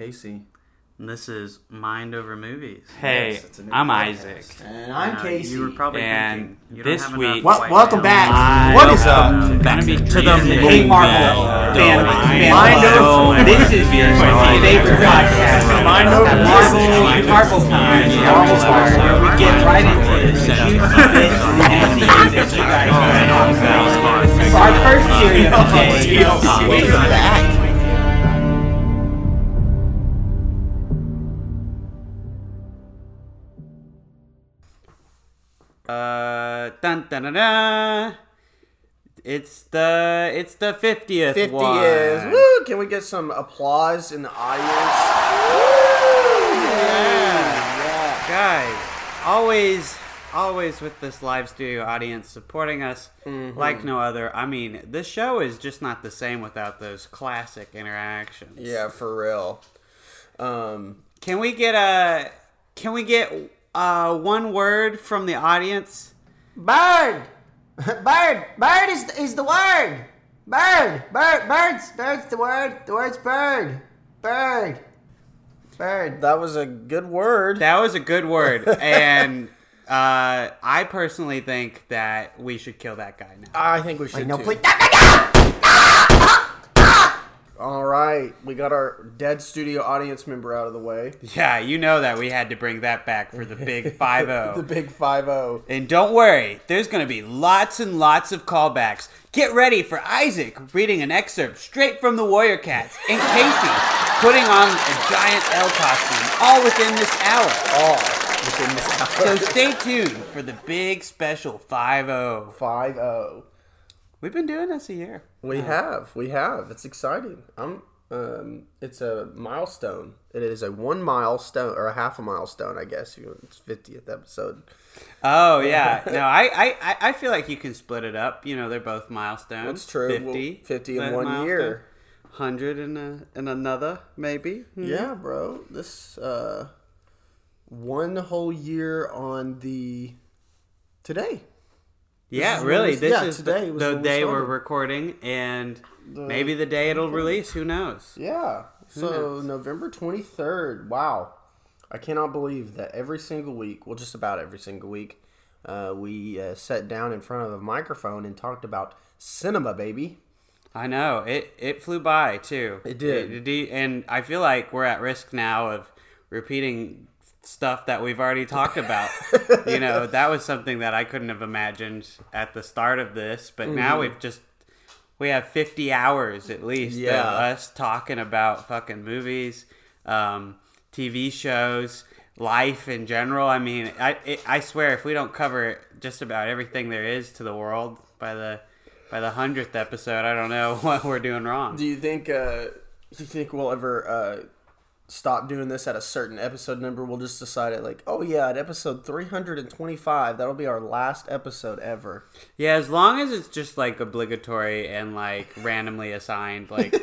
Casey. and this is Mind Over Movies. Hey, Yes, it's a new I'm podcast. Isaac. And I I'm know, Casey. You were probably And thinking you don't this have week- enough Wel- white welcome males. back. I What is welcome up? to Back the to the Hate Hate Marvel Marvel family. family. Mind So, over- This is your favorite podcast. Mind over Marvel, Marvel. Marvel time. Marvel time. Where we get right into the juicy bits and the that you guys know our first theory of the day, Welcome back. Uh, dun dun dun dun. It's the it's the fiftieth. 50 one. is. Woo! Can we get some applause in the audience? Woo! Yeah. guys. Always, always with this live studio audience supporting us Mm-hmm. like no other. I mean, this show is just not the same without those classic interactions. Yeah, for real. Um, Can we get a? Can we get uh one word from the audience? Bird! Bird! Bird is, is the word! Bird! Bird! Bird's, bird's the word. The word's bird. Bird. Bird. that was a good word. That was a good word, and uh, I personally think that we should kill that guy now. I think we should no, too. please. All right, we got our dead studio audience member out of the way. Yeah, you know that we had to bring that back for the big five oh. The zero. big five zero. And don't worry, there's going to be lots and lots of callbacks. Get ready for Isaac reading an excerpt straight from the Warrior Cats, and Casey putting on a giant L costume, all within this hour. All within this hour. So stay tuned for the big special 5 0. Five zero. We've been doing this a year. We have, we have. It's exciting. I'm. Um, it's a milestone. It is a one milestone or a half a milestone, I guess. You it's fiftieth episode. Oh yeah, no, I, I, I- feel like you can split it up. You know, they're both milestones. That's true. Well, 50, 50 in one milestone. year. hundred in a, in another, maybe. Hmm. Yeah, bro. This uh, one whole year on the today. Yeah, is really. This yeah, is today the, was the when we day we're recording, and maybe the day it'll release. Who knows? Yeah. So November twenty third. Wow. I cannot believe that every single week, well, just about every single week, uh, we uh, sat down in front of a microphone and talked about cinema, baby. I know it. It flew by too. It did. It- it- and I feel like we're at risk now of repeating stuff that we've already talked about. you know, that was something that I couldn't have imagined at the start of this, but now Mm-hmm. we've just we have 50 hours at least Yeah. of us talking about fucking movies, um, TV shows, life in general. I mean, I it, I swear if we don't cover just about everything there is to the world by the by the hundredth episode, I don't know what we're doing wrong. Do you think? Uh, do you think we'll ever uh, stop doing this at a certain episode number? We'll just decide it like, oh yeah, at episode three hundred and twenty-five, that'll be our last episode ever. Yeah, as long as it's just like obligatory and like randomly assigned, like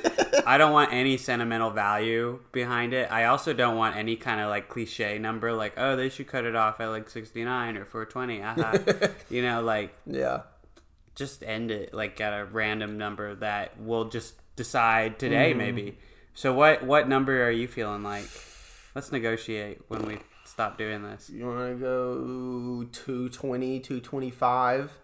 I don't want any sentimental value behind it. I also don't want any kind of like cliche number like, oh, they should cut it off at like 69 or 420. Aha. you know, like Yeah. just end it like at a random number that we'll just decide today mm-hmm. maybe. So what what number are you feeling like? Let's negotiate when we stop doing this. You want to go 220, 225,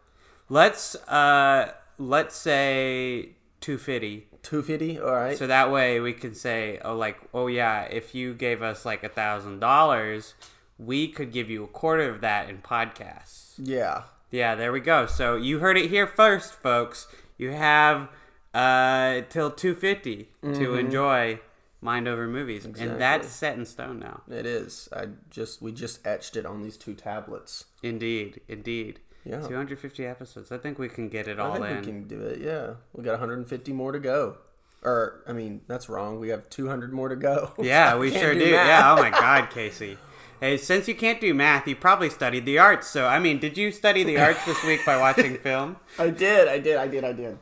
Let's uh let's say 250. 250? All right. So that way we can say, oh, like, oh yeah, if you gave us like a thousand dollars, we could give you a quarter of that in podcasts. yeah. Yeah, there we go. So you heard it here first, folks. You have uh till two to enjoy Mind Over Movies, and that's set in stone now. It is. I just we just etched it on these two tablets. Indeed, indeed. Yeah. 250 episodes. I think we can get it I all think in. we can do it. Yeah. We got 150 more to go. Or I mean, that's wrong. We have 200 more to go. Yeah, we sure do. math. Yeah. Oh my God, Casey. Hey, since you can't do math, you probably studied the arts. So, I mean, did you study the arts this week by watching film? I did, I did, I did, I did.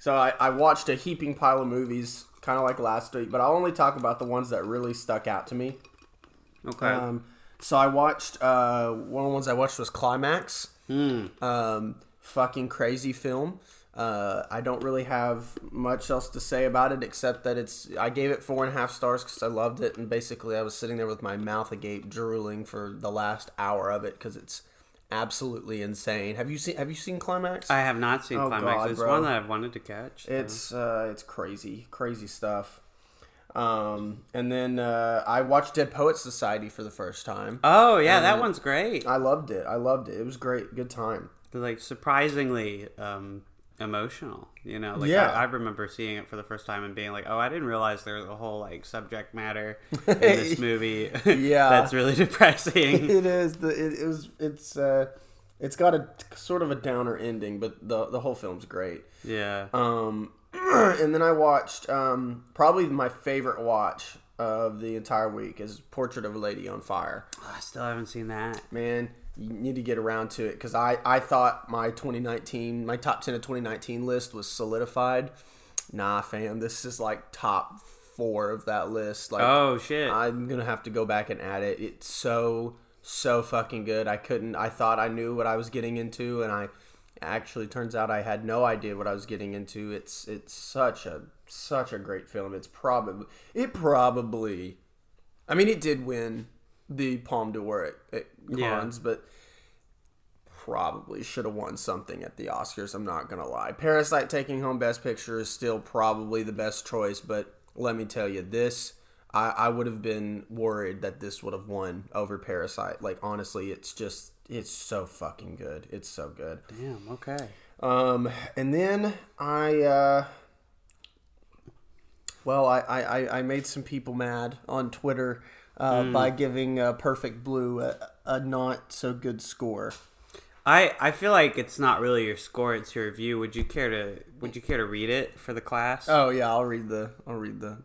So I, I watched a heaping pile of movies, kind of like last week, but I'll only talk about the ones that really stuck out to me. Okay. Um, so I watched uh, one of the ones I watched was Climax. Um, fucking crazy film. Uh, I don't really have much else to say about it except that it's. I gave it four and a half stars because I loved it, and basically I was sitting there with my mouth agape, drooling for the last hour of it because it's absolutely insane. Have you seen Have you seen Climax? I have not seen Oh, Climax. God, it's bro. one that I've wanted to catch. so. It's uh, it's crazy, crazy stuff. Um, and then uh, I watched Dead Poets Society for the first time. Oh yeah, that one's great. I loved it. I loved it. It was great. Good time. Like surprisingly um, emotional. You know, like Yeah. I, I remember seeing it for the first time and being like, "Oh, I didn't realize there was a whole like subject matter in this movie." Yeah. that's really depressing. it is the it, it was it's uh it's got a sort of a downer ending, but the the whole film's great. yeah. Um, and then I watched um probably my favorite watch of the entire week is Portrait of a Lady on Fire. I still haven't seen that. Man, you need to get around to it because I I thought my 2019 my top 10 of 2019 list was solidified. Nah, fam, this is like top four of that list. Like, Oh shit. I'm gonna have to go back and add it. It's so so fucking good. I couldn't. I thought I knew what I was getting into, and I actually turns out I had no idea what I was getting into. It's it's such a such a great film. It's probably it probably. I mean, it did win the Palme d'Or at, at Yeah. Cannes, but probably should have won something at the Oscars. I'm not gonna lie. Parasite taking home Best Picture is still probably the best choice, but let me tell you, this I, I would have been worried that this would have won over Parasite. Like honestly, it's just it's so fucking good. It's so good. Damn. Okay. Um, and then I, uh, well, I, I- I made some people mad on Twitter uh, by giving uh, Perfect Blue a, a not so good score. I I feel like it's not really your score; it's your review. Would you care to Would you care to read it for the class? Oh yeah, I'll read the I'll read the.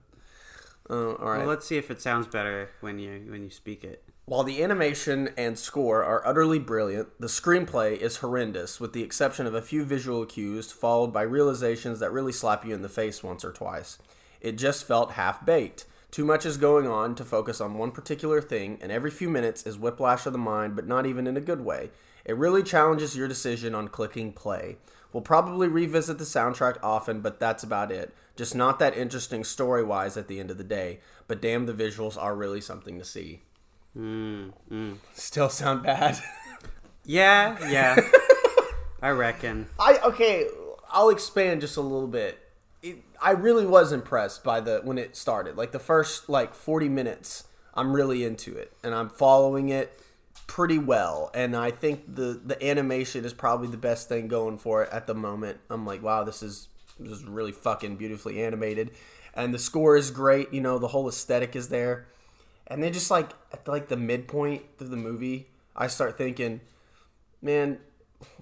Uh, all right. Well, let's see if it sounds better when you when you speak it. While the animation and score are utterly brilliant, the screenplay is horrendous, with the exception of a few visual cues, followed by realizations that really slap you in the face once or twice. It just felt half baked. Too much is going on to focus on one particular thing, and every few minutes is whiplash of the mind, but not even in a good way. It really challenges your decision on clicking play. We'll probably revisit the soundtrack often, but that's about it. Just not that interesting story wise at the end of the day, but damn, the visuals are really something to see. Mm, mm. Still sound bad. Yeah, yeah. I reckon. I okay. I'll expand just a little bit. It, I really was impressed by the when it started. Like the first like forty minutes, I'm really into it, and I'm following it pretty well. And I think the the animation is probably the best thing going for it at the moment. I'm like, wow, this is this is really fucking beautifully animated, and the score is great. You know, the whole aesthetic is there. And then just like at like the midpoint of the movie, I start thinking, man,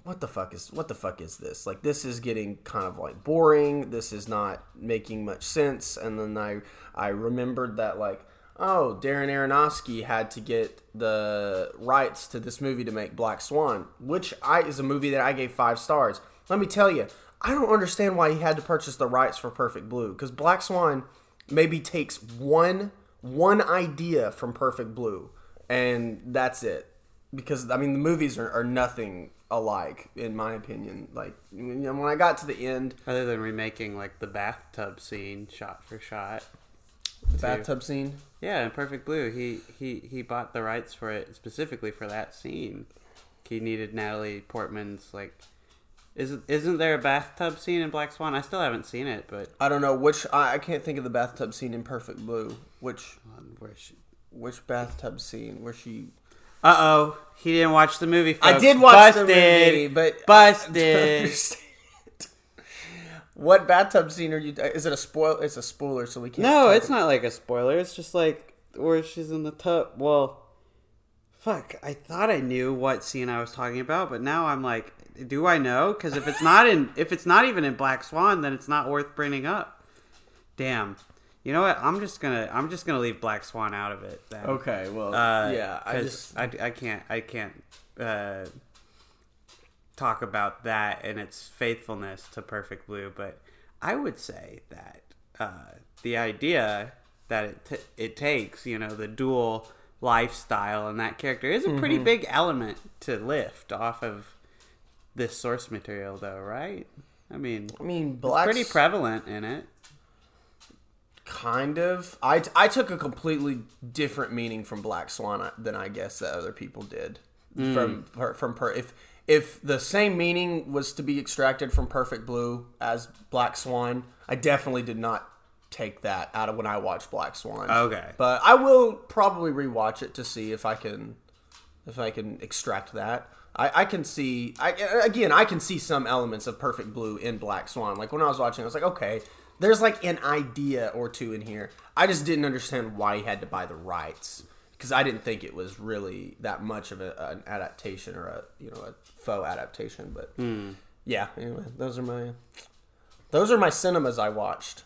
what the fuck is what the fuck is this? Like this is getting kind of like boring. This is not making much sense. And then I I remembered that like oh Darren Aronofsky had to get the rights to this movie to make Black Swan, which I is a movie that I gave five stars. Let me tell you, I don't understand why he had to purchase the rights for Perfect Blue because Black Swan maybe takes one one idea from Perfect Blue and that's it because I mean the movies are, are nothing alike in my opinion. Like you know, when I got to the end, Other than remaking like the bathtub scene shot for shot. the bathtub scene. Yeah, in Perfect Blue, he he he bought the rights for it specifically for that scene. He needed Natalie Portman's like. Isn't isn't there a bathtub scene in Black Swan? I still haven't seen it, but I don't know which I, I can't think of the bathtub scene in Perfect Blue. Which um, where she? which bathtub scene where she Uh oh, he didn't watch the movie. I did watch the Busted. movie, but busted. What bathtub scene are you? Is it a spoil? It's a spoiler, so we can't. No, it's not like a spoiler. It's just like where she's in the tub. Well, fuck. I thought I knew what scene I was talking about, but now I'm like, do I know? Because if it's not in, if it's not even in Black Swan, then it's not worth bringing up. Damn. You know what? I'm just gonna, I'm just gonna leave Black Swan out of it. Then. Okay, well, Uh, yeah, I just I, I can't I can't uh, talk about that and its faithfulness to Perfect Blue, but I would say that uh, the idea that it t- it takes, you know, the dual lifestyle and that character is a pretty Mm-hmm. big element to lift off of this source material, though, right? I mean, I mean, black pretty prevalent in it. Kind of. I, I took a completely different meaning from Black Swan uh, than I guess that other people did. From hmm. per, from per, if if the same meaning was to be extracted from Perfect Blue as Black Swan, I definitely did not take that out of when I watched Black Swan. Okay. but I will probably rewatch it to see if I can if I can extract that. I, I can see I again I can see some elements of Perfect Blue in Black Swan. Like when I was watching, I was like, okay, there's like an idea or two in here. I just didn't understand why he had to buy the rights because I didn't think it was really that much of a, an adaptation or a you know a faux adaptation. But yeah, anyway, those are my those are my cinemas I watched.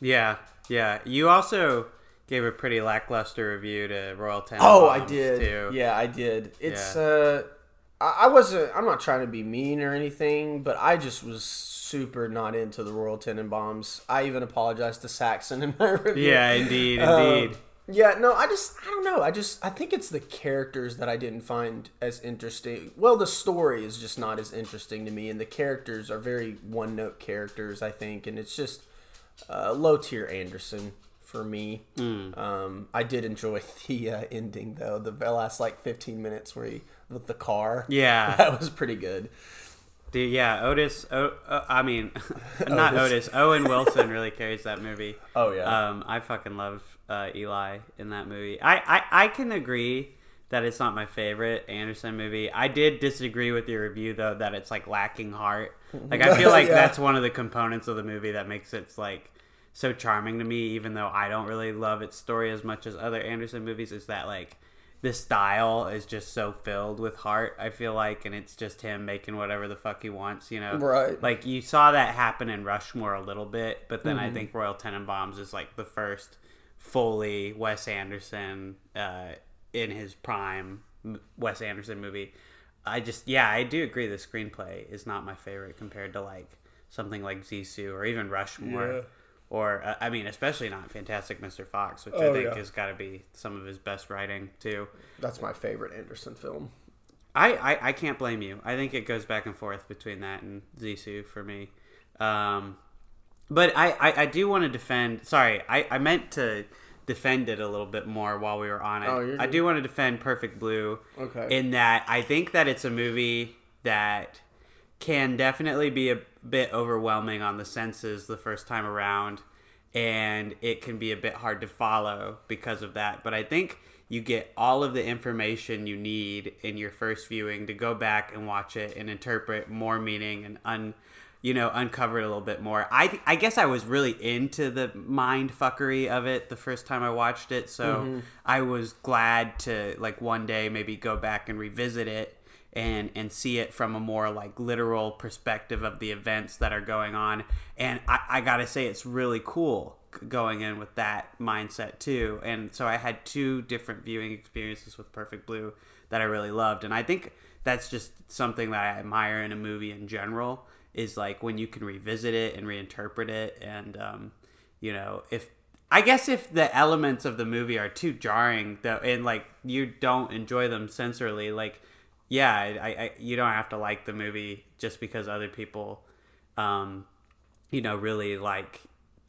Yeah, yeah. You also gave a pretty lackluster review to Royal Tenenbaums. Oh, I did. Too. Yeah, I did. It's Yeah. uh, I, wasn't. I'm not trying to be mean or anything, but I just was super not into the Royal Tenenbaums. I even apologized to Saxon in my review. Yeah, indeed, Um, indeed. Yeah, no, I just I don't know. I just I think it's the characters that I didn't find as interesting. Well, the story is just not as interesting to me, and the characters are very one note characters. I think, and it's just uh, low tier Anderson for me. Um, I did enjoy the uh, ending though. The last like fifteen minutes where he with the car. Yeah. that was pretty good. Dude, yeah, Otis. O, uh, I mean, not Otis. Otis. Owen Wilson really carries that movie. Oh, yeah. Um, I fucking love uh, Eli in that movie. I, I I can agree that it's not my favorite Anderson movie. I did disagree with your review though that it's like lacking heart. Like I feel like Yeah. that's one of the components of the movie that makes it like so charming to me, even though I don't really love its story as much as other Anderson movies. Is that like the style is just so filled with heart? I feel like, and it's just him making whatever the fuck he wants. You know, Right. Like you saw that happen in Rushmore a little bit, but then I think Royal Tenenbaums is like the first fully Wes Anderson uh, in his prime Wes Anderson movie. I just yeah, I do agree the screenplay is not my favorite compared to like something like Zissou or even Rushmore. Yeah. Or uh, I mean, especially not Fantastic Mr. Fox, which I Oh, think yeah. has got to be some of his best writing too. That's my favorite Anderson film. I, I, I can't blame you. I think it goes back and forth between that and Zissou for me. Um, but I, I, I do want to defend. Sorry, I, I meant to defend it a little bit more while we were on it. Oh, you're I do want to defend Perfect Blue. Okay. In that I think that it's a movie that can definitely be a bit overwhelming on the senses the first time around and it can be a bit hard to follow because of that. But i think you get all of the information you need in your first viewing to go back and watch it and interpret more meaning and un you know uncover it a little bit more. I th- i guess i was really into the mind fuckery of it the first time i watched it so mm-hmm. i was glad to like one day maybe go back and revisit it and and see it from a more like literal perspective of the events that are going on. And i, I gotta say it's really cool going in with that mindset too. And so i had two different viewing experiences with perfect blue that i really loved. And i think that's just something that i admire in a movie in general is like when you can revisit it and reinterpret it. And um, you know if I guess if the elements of the movie are too jarring, though, and like you don't enjoy them sensorily, like yeah, I, I you don't have to like the movie just because other people, um, you know, really like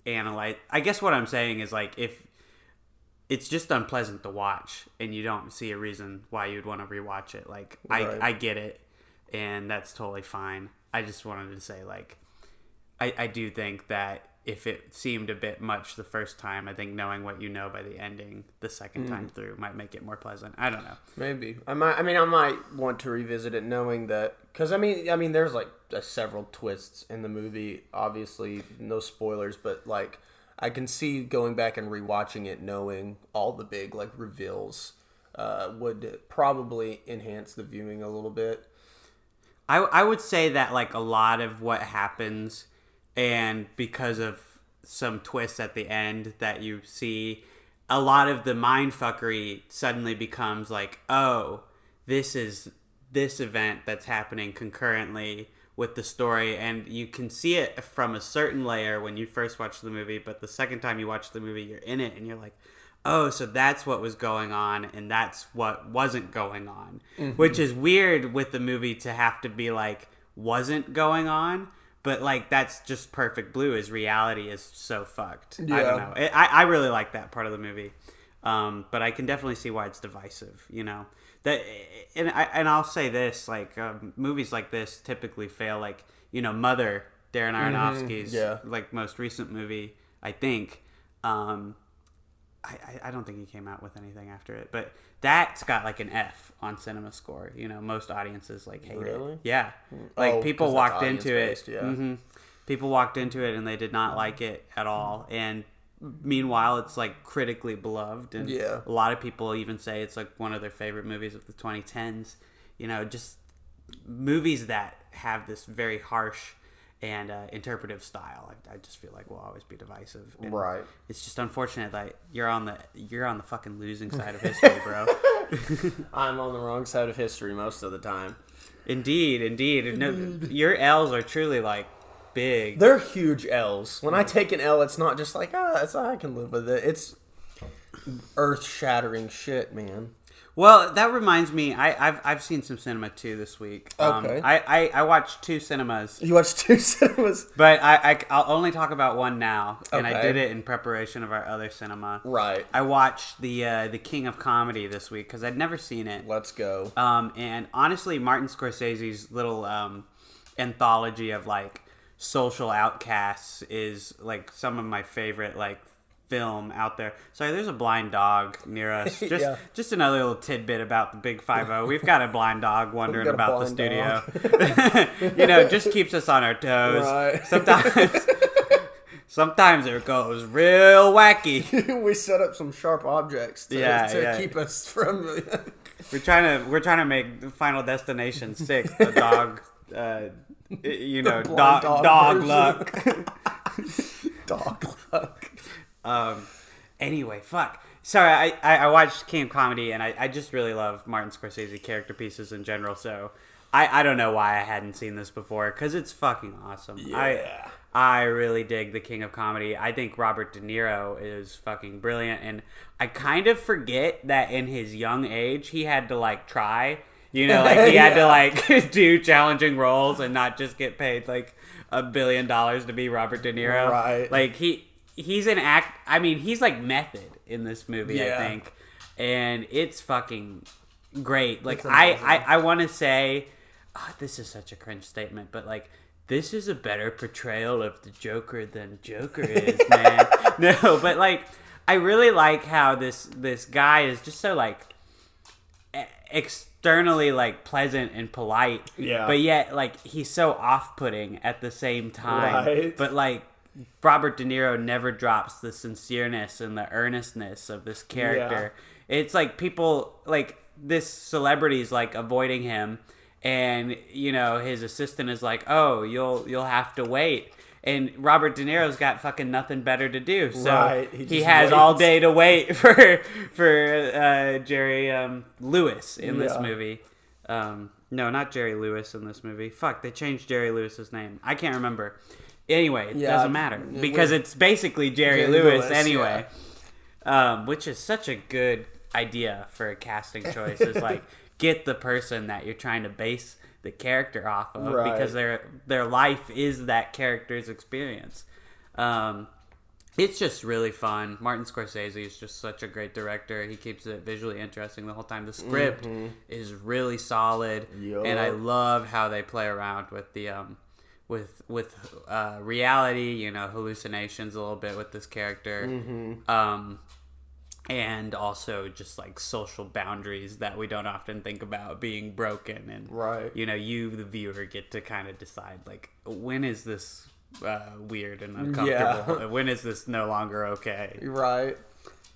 analyze. I guess what I'm saying is like if it's just unpleasant to watch and you don't see a reason why you'd want to rewatch it, like Right. I I get it, and that's totally fine. I just wanted to say like I, I do think that if it seemed a bit much the first time, I think knowing what you know by the ending the second time through might make it more pleasant. I don't know. Maybe I might. I mean, I might want to revisit it, knowing that because I mean, I mean, there's like uh, several twists in the movie. Obviously, no spoilers, but like I can see going back and rewatching it, knowing all the big like reveals, uh, would probably enhance the viewing a little bit. I, I would say that like a lot of what happens and because of some twists at the end that you see a lot of the mind fuckery suddenly becomes like oh this is this event that's happening concurrently with the story. And you can see it from a certain layer when you first watch the movie but the second time you watch the movie you're in it and you're like oh so that's what was going on and that's what wasn't going on. Mm-hmm. Which is weird with the movie to have to be like wasn't going on but like that's just perfect blue. is reality is so fucked. I don't know. I, I I really like that part of the movie, um, but I can definitely see why it's divisive. You know that, and I and I'll say this: like um, movies like this typically fail. Like you know, Mother, Darren Aronofsky's yeah. like most recent movie, I think. Um, I, I- don't think he came out with anything after it, but that's got like an F on Cinema Score. You know, most audiences like hate Really? it. Yeah, like Oh, people walked into it. yeah. mhm. People walked into it and they did not like it at all. And meanwhile, it's like critically beloved, and Yeah. a lot of people even say it's like one of their favorite movies of the 2010s. You know, just movies that have this very harsh and uh, interpretive style. I, I just feel like will always be divisive. And Right. It's just unfortunate that you're on the you're on the fucking losing side of history, bro. I'm on the wrong side of history most of the time. indeed, indeed. No, your L's are truly like big. They're huge L's. When I take an L, it's not just like, ah, that's I can live with it. It's earth shattering shit, man. Well, that reminds me. I, I've I've seen some cinema too this week. Um, Okay. I, I I watched two cinemas, You watched two cinemas, but I, I will only talk about one now, and I did it in preparation of our other cinema. right? I watched the uh, the King of Comedy this week because I'd never seen it. Let's go. Um, and honestly, Martin Scorsese's little um, anthology of like social outcasts is like some of my favorite like film out there. Sorry, there's a blind dog near us. Just Yeah. just another little tidbit about the Big Five O. We've got a blind dog wandering about the studio. you know, just keeps us on our toes. Right. Sometimes. Sometimes it goes real wacky. we set up some sharp objects to, Yeah, to yeah. keep us from. We're trying to we're trying to make Final Destination six the dog, uh, you know, dog dog dog, luck. Dog luck. Um, anyway, fuck. Sorry, I, I, watched King of Comedy and I, I just really love Martin Scorsese character pieces in general. So I, I don't know why I hadn't seen this before because it's fucking awesome. Yeah. I I really dig the King of Comedy. I think Robert De Niro is fucking brilliant, and I kind of forget that in his young age he had to like try. You know, like he had to like do challenging roles and not just get paid like a billion dollars to be Robert De Niro. Right. Like he he's an act. I mean, he's like method in this movie. Yeah. I think, and it's fucking great. Like I. I, I want to say, oh, this is such a cringe statement, but like. This is a better portrayal of the Joker than Joker is, man. no, but like, I really like how this this guy is just so like externally like pleasant and polite Yeah. but yet like he's so off-putting at the same time Right. but like robert de niro never drops the sincereness and the earnestness of this character it's like people like this celebrity's like avoiding him and you know his assistant is like oh you'll you'll have to wait and Robert De Niro's got fucking nothing better to do, so Right, he he, has all day to wait for for uh, Jerry um, Lewis in this movie. Um, no, not Jerry Lewis in this movie. Fuck, they changed Jerry Lewis's name. I can't remember. Anyway, it Yeah, doesn't matter it because it's basically Jerry, Jerry Lewis, Lewis, anyway. Um, which is such a good idea for a casting choice. is like get the person that you're trying to base the character off of Right. because their their life is that character's experience. Um, it's just really fun. Martin Scorsese is just such a great director. He keeps it visually interesting the whole time. The script is really solid, and I love how they play around with the um, with with uh, reality. You know, hallucinations a little bit with this character, um, and also just like social boundaries that we don't often think about being broken. And Right. you know, you the viewer get to kind of decide like when is this uh, weird and uncomfortable? When is this no longer okay? Right.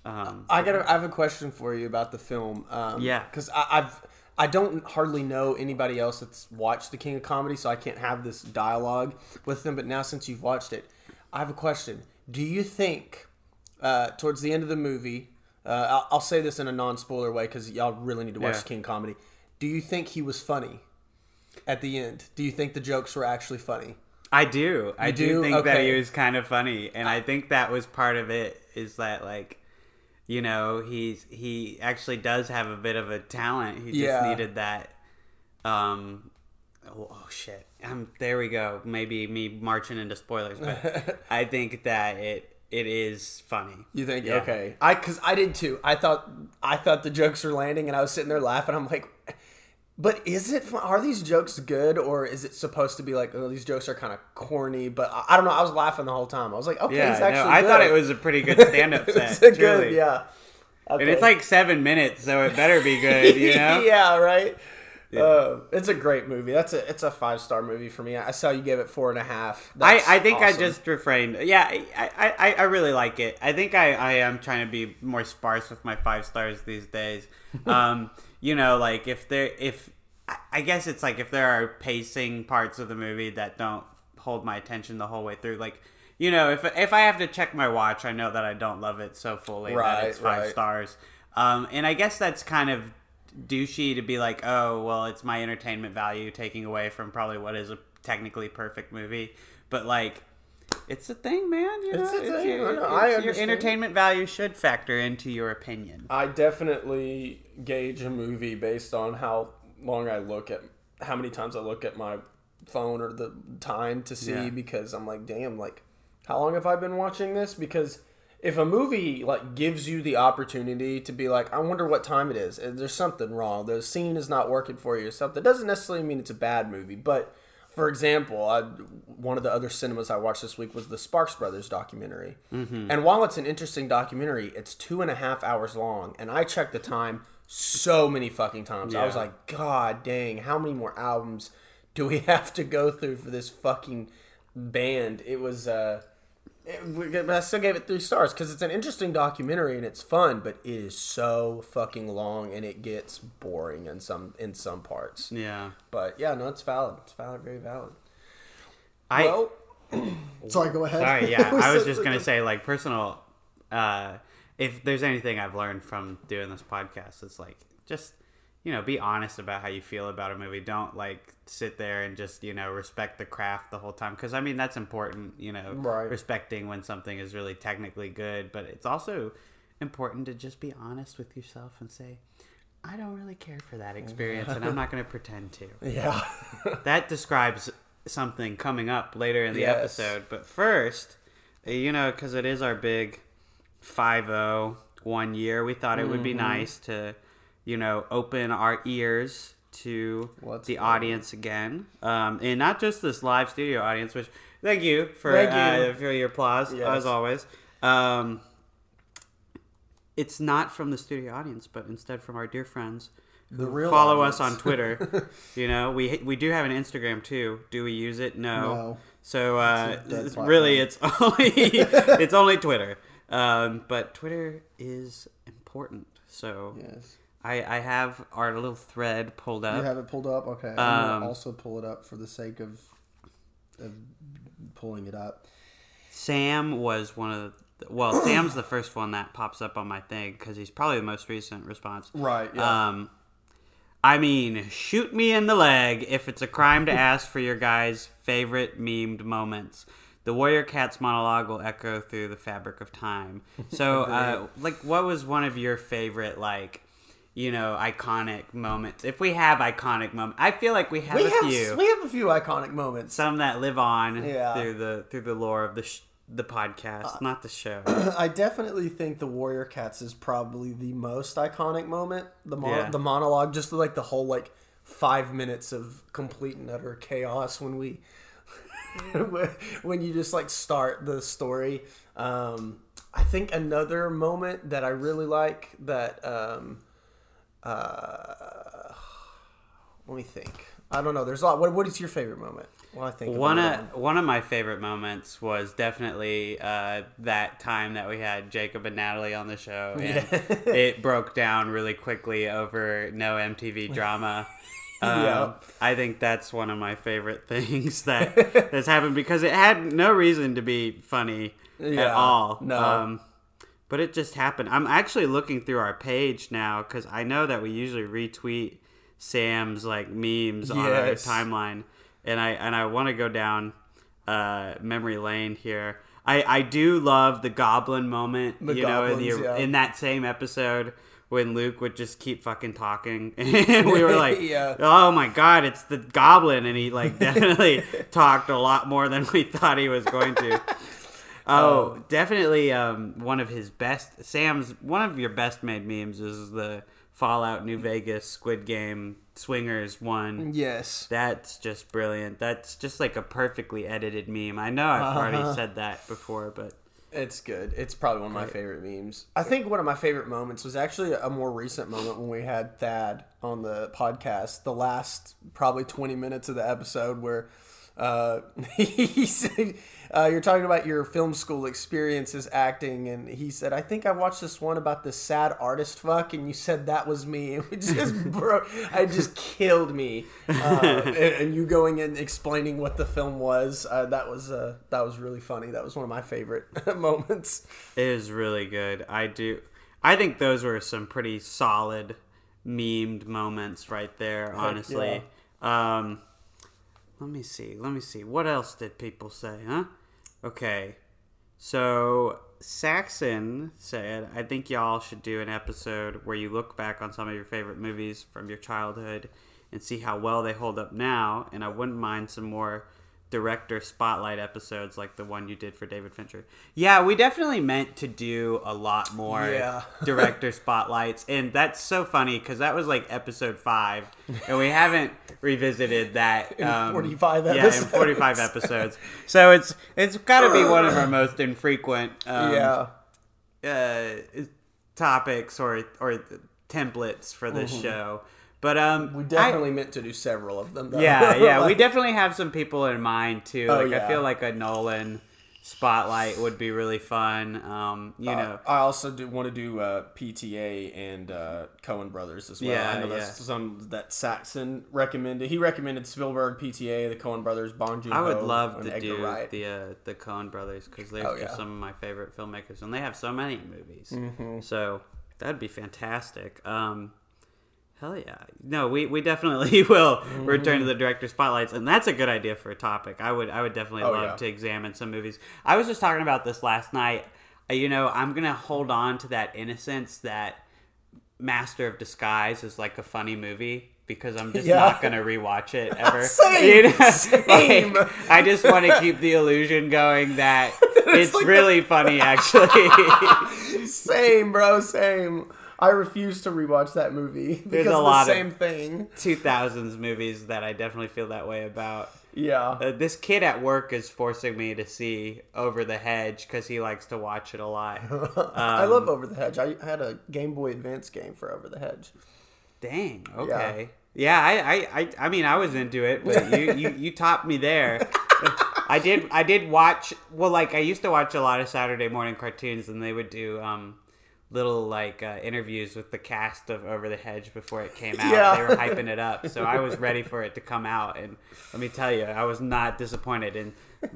Um, I got. I have a question for you about the film. Um, Yeah. Because I've. I don't hardly know anybody else that's watched The King of Comedy, so I can't have this dialogue with them. But now, since you've watched it, I have a question. Do you think, uh, towards the end of the movie, uh, I'll, I'll say this in a non-spoiler way because y'all really need to watch Yeah. The King of Comedy. Do you think he was funny at the end? Do you think the jokes were actually funny? I do. I do, do? think that he was kind of funny, and I think that was part of it. Is that like, you know, he's he actually does have a bit of a talent. He just Yeah. needed that, um, oh, oh shit, um, there we go. Maybe me marching into spoilers, but I think that it it is funny. You think Yeah. okay? I because I did too. I thought I thought the jokes were landing, and I was sitting there laughing. I'm like, but is it? Are these jokes good, or is it supposed to be like, oh, these jokes are kind of corny? But I, I don't know. I was laughing the whole time. I was like, okay, Yeah, it's no, actually. I thought it was a pretty good stand-up set. good, truly. yeah. and it's like seven minutes, so it better be good. You know? yeah, right. Uh, it's a great movie. That's a it's a five star movie for me. I saw you gave it four and a half. I, That's I think I just refrained. Yeah, I, I, I- I really like it. I think I, I am trying to be more sparse with my five stars these days. Um, you know, like if there if I- guess it's like if there are pacing parts of the movie that don't hold my attention the whole way through, like you know, if if I have to check my watch, I know that I don't love it so fully Right, that it's five right. stars. Um, and I guess that's kind of douchey to be like, oh, well, it's my entertainment value taking away from probably what is a technically perfect movie. But like, it's a thing, man. You It's know? a thing. your, I it's- I your entertainment value should factor into your opinion. I definitely gauge a movie based on how long I look at how many times I look at my phone or the time to see Yeah. because I'm like, damn, like how long have I been watching this? Because if a movie like gives you the opportunity to be like, I wonder what time it is, and there's something wrong. The scene is not working for you or something. Doesn't necessarily mean it's a bad movie, but for example, I, one of the other cinemas I watched this week was the Sparks Brothers documentary. Mm-hmm. And while it's an interesting documentary, it's two and a half hours long. And I checked the time so many fucking times. I was like, God dang, how many more albums do we have to go through for this fucking band? It was, uh, it, but I still gave it three stars because it's an interesting documentary and it's fun, but it is so fucking long and it gets boring in some in some parts. Yeah, But yeah, no, it's valid. It's valid, very valid. I. well, Sorry, go ahead. Sorry, yeah, I was just gonna say, like, personal. Uh, if there's anything I've learned from doing this podcast, it's like just you know be honest about how you feel about a movie. Don't like sit there and just you know respect the craft the whole time because I mean that's important. You know, Right. respecting when something is really technically good, but it's also important to just be honest with yourself and say. I don't really care for that experience, and I'm not going to pretend to yeah. that describes something coming up later in the Yes. episode. But first, you know, because it is our big 5 one year, we thought it would be Mm-hmm. nice to, you know, open our ears to What's the on? audience again. Um, and not just this live studio audience, which thank you for, Thank you. Uh, for your applause, Yes. as always. Um, it's not from the studio audience, but instead from our dear friends The real follow audience. us on Twitter. you know, we we do have an Instagram too. Do we use it? No. No. So uh, It's a dead it's- platform. really, it's only it's only Twitter. Um, but Twitter is important. So Yes. I I have our little thread pulled up. You have it pulled up? Okay. I'm Um, gonna also pull it up for the sake of of pulling it up. Sam was one of the, well, Sam's the first one that pops up on my thing because he's probably the most recent response. Right, yeah. Um, I mean, shoot me in the leg if it's a crime to ask for your guys' favorite memed moments. The Warrior Cat's monologue will echo through the fabric of time. So, uh, like, what was one of your favorite, like, you know, iconic moments? If we have iconic moments, I feel like we have we a have few. we have a few iconic moments. some that live on Yeah. through the through the lore of the sh- the podcast, not the show. I definitely think the Warrior Cats is probably the most iconic moment. The mon- Yeah. the monologue, just like the whole like five minutes of complete and utter chaos when we when you just like start the story. Um, I think another moment that I really like that. Um, uh, let me think. I don't know. There's a lot. What, what is your favorite moment? Well, I think one of one of my favorite moments was definitely uh, that time that we had Jacob and Natalie on the show, and it broke down really quickly over no MTV drama. Um, Yeah. I think that's one of my favorite things that has happened because it had no reason to be funny at all. no. Um, but it just happened. I'm actually looking through our page now because I know that we usually retweet Sam's like memes on our timeline, and I and I want to go down uh, memory lane here. I, I do love the goblin moment, The you know, in the yeah. in that same episode when Luke would just keep fucking talking, and we were like, Yeah. "Oh my god, it's the Goblin!" And he like definitely talked a lot more than we thought he was going to. Oh, definitely um, one of his best. Sam's one of your best made memes is the Fallout New Vegas Squid Game Swingers one. Yes. That's just brilliant. That's just like a perfectly edited meme. I know I've already said that before, but It's good. It's probably one of my favorite memes. I think one of my favorite moments was actually a more recent moment when we had Thad on the podcast. The last probably 20 minutes of the episode where uh, he said, uh, you're talking about your film school experiences acting, and he said, I think I watched this one about the sad artist fuck, and you said that was me. It just bro, I just killed me. Uh, and, and you going and explaining what the film was, uh, that was uh, that was really funny. That was one of my favorite moments. it was really good. I do. I think those were some pretty solid memed moments right there. Honestly. Um, let me see. Let me see. What else did people say? Huh? Okay. So Saxon said, "I think y'all should do an episode where you look back on some of your favorite movies from your childhood and see how well they hold up now. And I wouldn't mind some more director spotlight episodes like the one you did for David Fincher. Yeah, we definitely meant to do a lot more Yeah. director spotlights, and that's so funny because that was like episode five, and we haven't revisited that um, 45 Yeah, in forty-five episodes. So it's it's got to be one of our most infrequent um, yeah. uh, topics or or templates for this show. But um, We I- definitely meant to do several of them. Though. yeah, yeah, we definitely have some people in mind too. Oh, Like I feel like a Nolan spotlight would be really fun. Um, you know, I also do want to do uh, PTA and uh, Coen Brothers as well. Yeah, I know that's yeah. some that Saxon recommended. He recommended Spielberg, PTA, the Coen Brothers, Bong Joon I would love to Edgar do Wright. the uh, the Coen Brothers because they're Oh, just yeah. some of my favorite filmmakers, and they have so many movies. Mm-hmm. So that'd be fantastic. Um, hell yeah! No, we, we definitely will Mm-hmm. return to the director spotlights, and that's a good idea for a topic. I would I would definitely Oh, love yeah. to examine some movies. I was just talking about this last night. Uh, You know, I'm gonna hold on to that innocence that Master of Disguise is like a funny movie because I'm just Yeah. not gonna rewatch it ever. Same, You know? same. Like, I just want to keep the illusion going that it's like really funny, actually. Same, bro, same. I refuse to rewatch that movie because a the lot of- same thing. 2000s movies that I definitely feel that way about. Yeah. Uh, this kid at work is forcing me to see Over the Hedge because he likes to watch it a lot. I Um, love Over the Hedge. I had a Game Boy Advance game for Over the Hedge. Dang. Okay. Yeah, I, I, I, I mean, I was into it, but you, you, you topped me there. I did, I did watch. Well, like I used to watch a lot of Saturday morning cartoons, and they would do um, little like uh, interviews with the cast of Over the Hedge before it came out. Yeah. They were hyping it up, so I was ready for it to come out. And let me tell you, I was not disappointed. And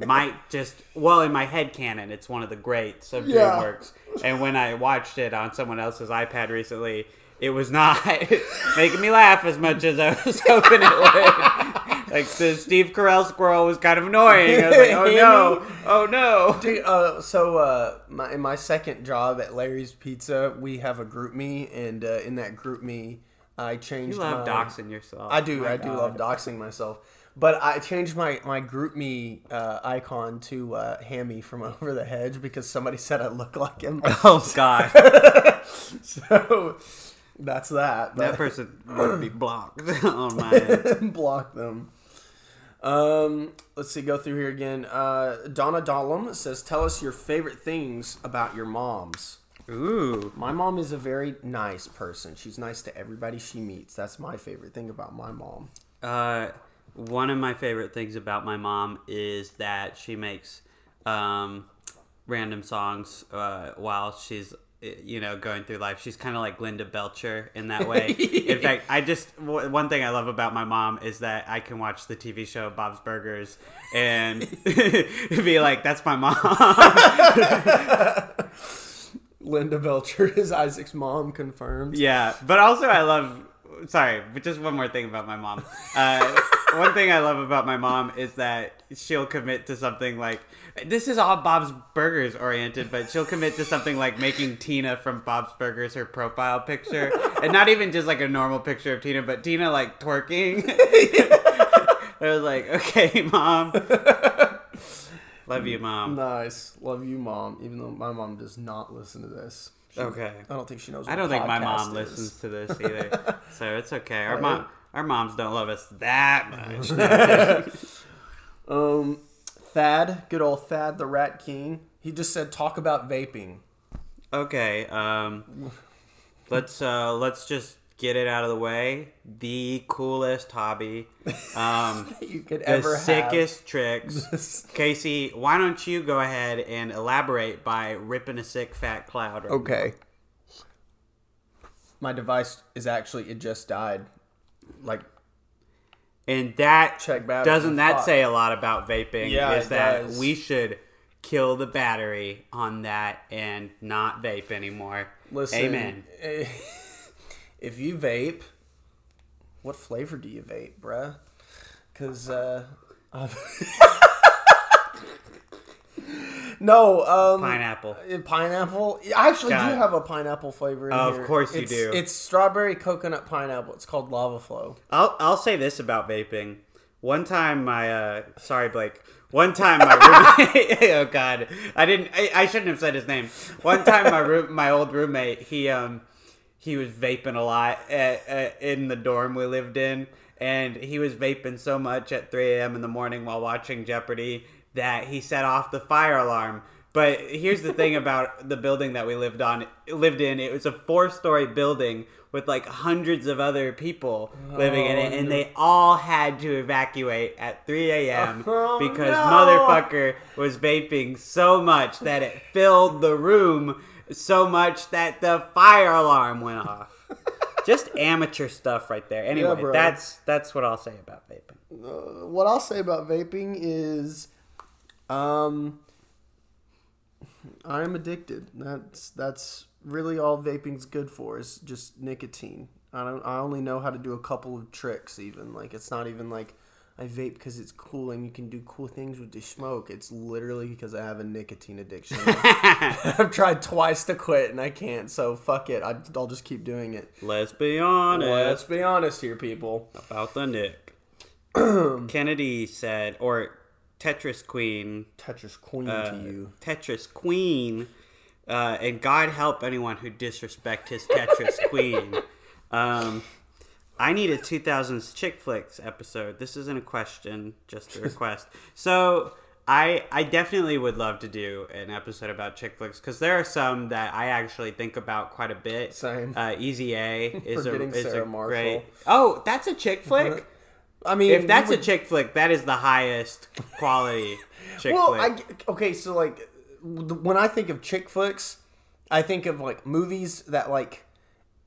might just well in my head canon, it's one of the greats of Yeah. DreamWorks. And when I watched it on someone else's iPad recently, it was not making me laugh as much as I was hoping it would. Like the Steve Carell squirrel was kind of annoying. I was like, oh no, oh no. Dude, uh, so uh, my, in my second job at Larry's Pizza, we have a GroupMe, and uh, in that GroupMe, I changed. You love my, doxing yourself. I do. My I do love doxing myself. But I changed my, my GroupMe uh, icon to uh, Hammy from Over the Hedge because somebody said I look like him. Oh God, so that's that. that But person would be blocked on my end. block them. Um, let's see. Go through here again. Uh, Donna Dollum says, "Tell us your favorite things about your moms." Ooh, My mom is a very nice person. She's nice to everybody she meets. That's my favorite thing about my mom. Uh, one of my favorite things about my mom is that she makes um, random songs uh, while she's you know going through life. She's kind of like Linda Belcher in that way. in fact, I just w- one thing I love about my mom is that I can watch the TV show Bob's Burgers and be like, "That's my mom." Linda Belcher is Isaac's mom, confirmed. Yeah, but also I love. Sorry, but just one more thing about my mom. Uh, one thing I love about my mom is that she'll commit to something like this is all Bob's Burgers oriented, but she'll commit to something like making Tina from Bob's Burgers her profile picture, and not even just like a normal picture of Tina, but Tina like twerking. I was like, okay, mom, love you, mom. Nice. Love you, mom. Even though my mom does not listen to this. She- Okay. I don't think she knows. I don't think my mom is. listens to this either, so it's okay. Our Right. mom, our moms don't love us that much. Um, Thad, good old Thad, the Rat King. He just said talk about vaping. Okay, um, let's uh, let's just get it out of the way. The coolest hobby, um, You could ever the sickest tricks. Casey, why don't you go ahead and elaborate by ripping a sick fat cloud? right okay. My device is actually it just died. Like And that Check battery. doesn't that Fuck. say a lot about vaping? Yeah, is it that does. we should kill the battery on that and not vape anymore. listen. Amen. If you vape, what flavor do you vape, bruh? Because uh, I've- no, um, Pineapple. Pineapple. I actually Got do it. have a pineapple flavor. In of here. course you It's- do. It's strawberry coconut pineapple. It's called Lava Flow. I'll I'll say this about vaping. One time, my uh, sorry Blake. One time, my roommate. oh God, I didn't. I, I shouldn't have said his name. One time, my room, my old roommate, he um, he was vaping a lot at, at, in the dorm we lived in, and he was vaping so much at 3 a.m. in the morning while watching Jeopardy that he set off the fire alarm. But here's the thing about the building that we lived on lived in. It was a four story building with like hundreds of other people living in it, and they all had to evacuate at 3 a.m. Oh, because no. motherfucker was vaping so much that it filled the room so much that the fire alarm went off. Just amateur stuff right there. Anyway, bro. that's that's what I'll say about vaping. Uh, what I'll say about vaping is, um, I'm addicted. That's that's really all vaping's good for is just nicotine. I don't. I only know how to do a couple of tricks. Even like it's not even like I vape because it's cool and you can do cool things with the smoke. It's literally because I have a nicotine addiction. I've tried twice to quit and I can't. So fuck it. I, I'll just keep doing it. Let's be honest Let's be honest here, people. about the Nick. Kennedy said, or Tetris Queen, Tetris Queen uh, to you. Tetris Queen, uh, and God help anyone who disrespect his Tetris Queen. Um, I need a 2000s chick flicks episode. This isn't a question, just a request. so I I definitely would love to do an episode about chick flicks because there are some that I actually think about quite a bit. Same. Uh, Easy A is a is Sarah a Marshall. great. Oh, that's a chick flick. I mean, If that's you a chick flick, that is the highest quality chick well, flick. I okay. So like, when I think of chick flicks, I think of like movies that like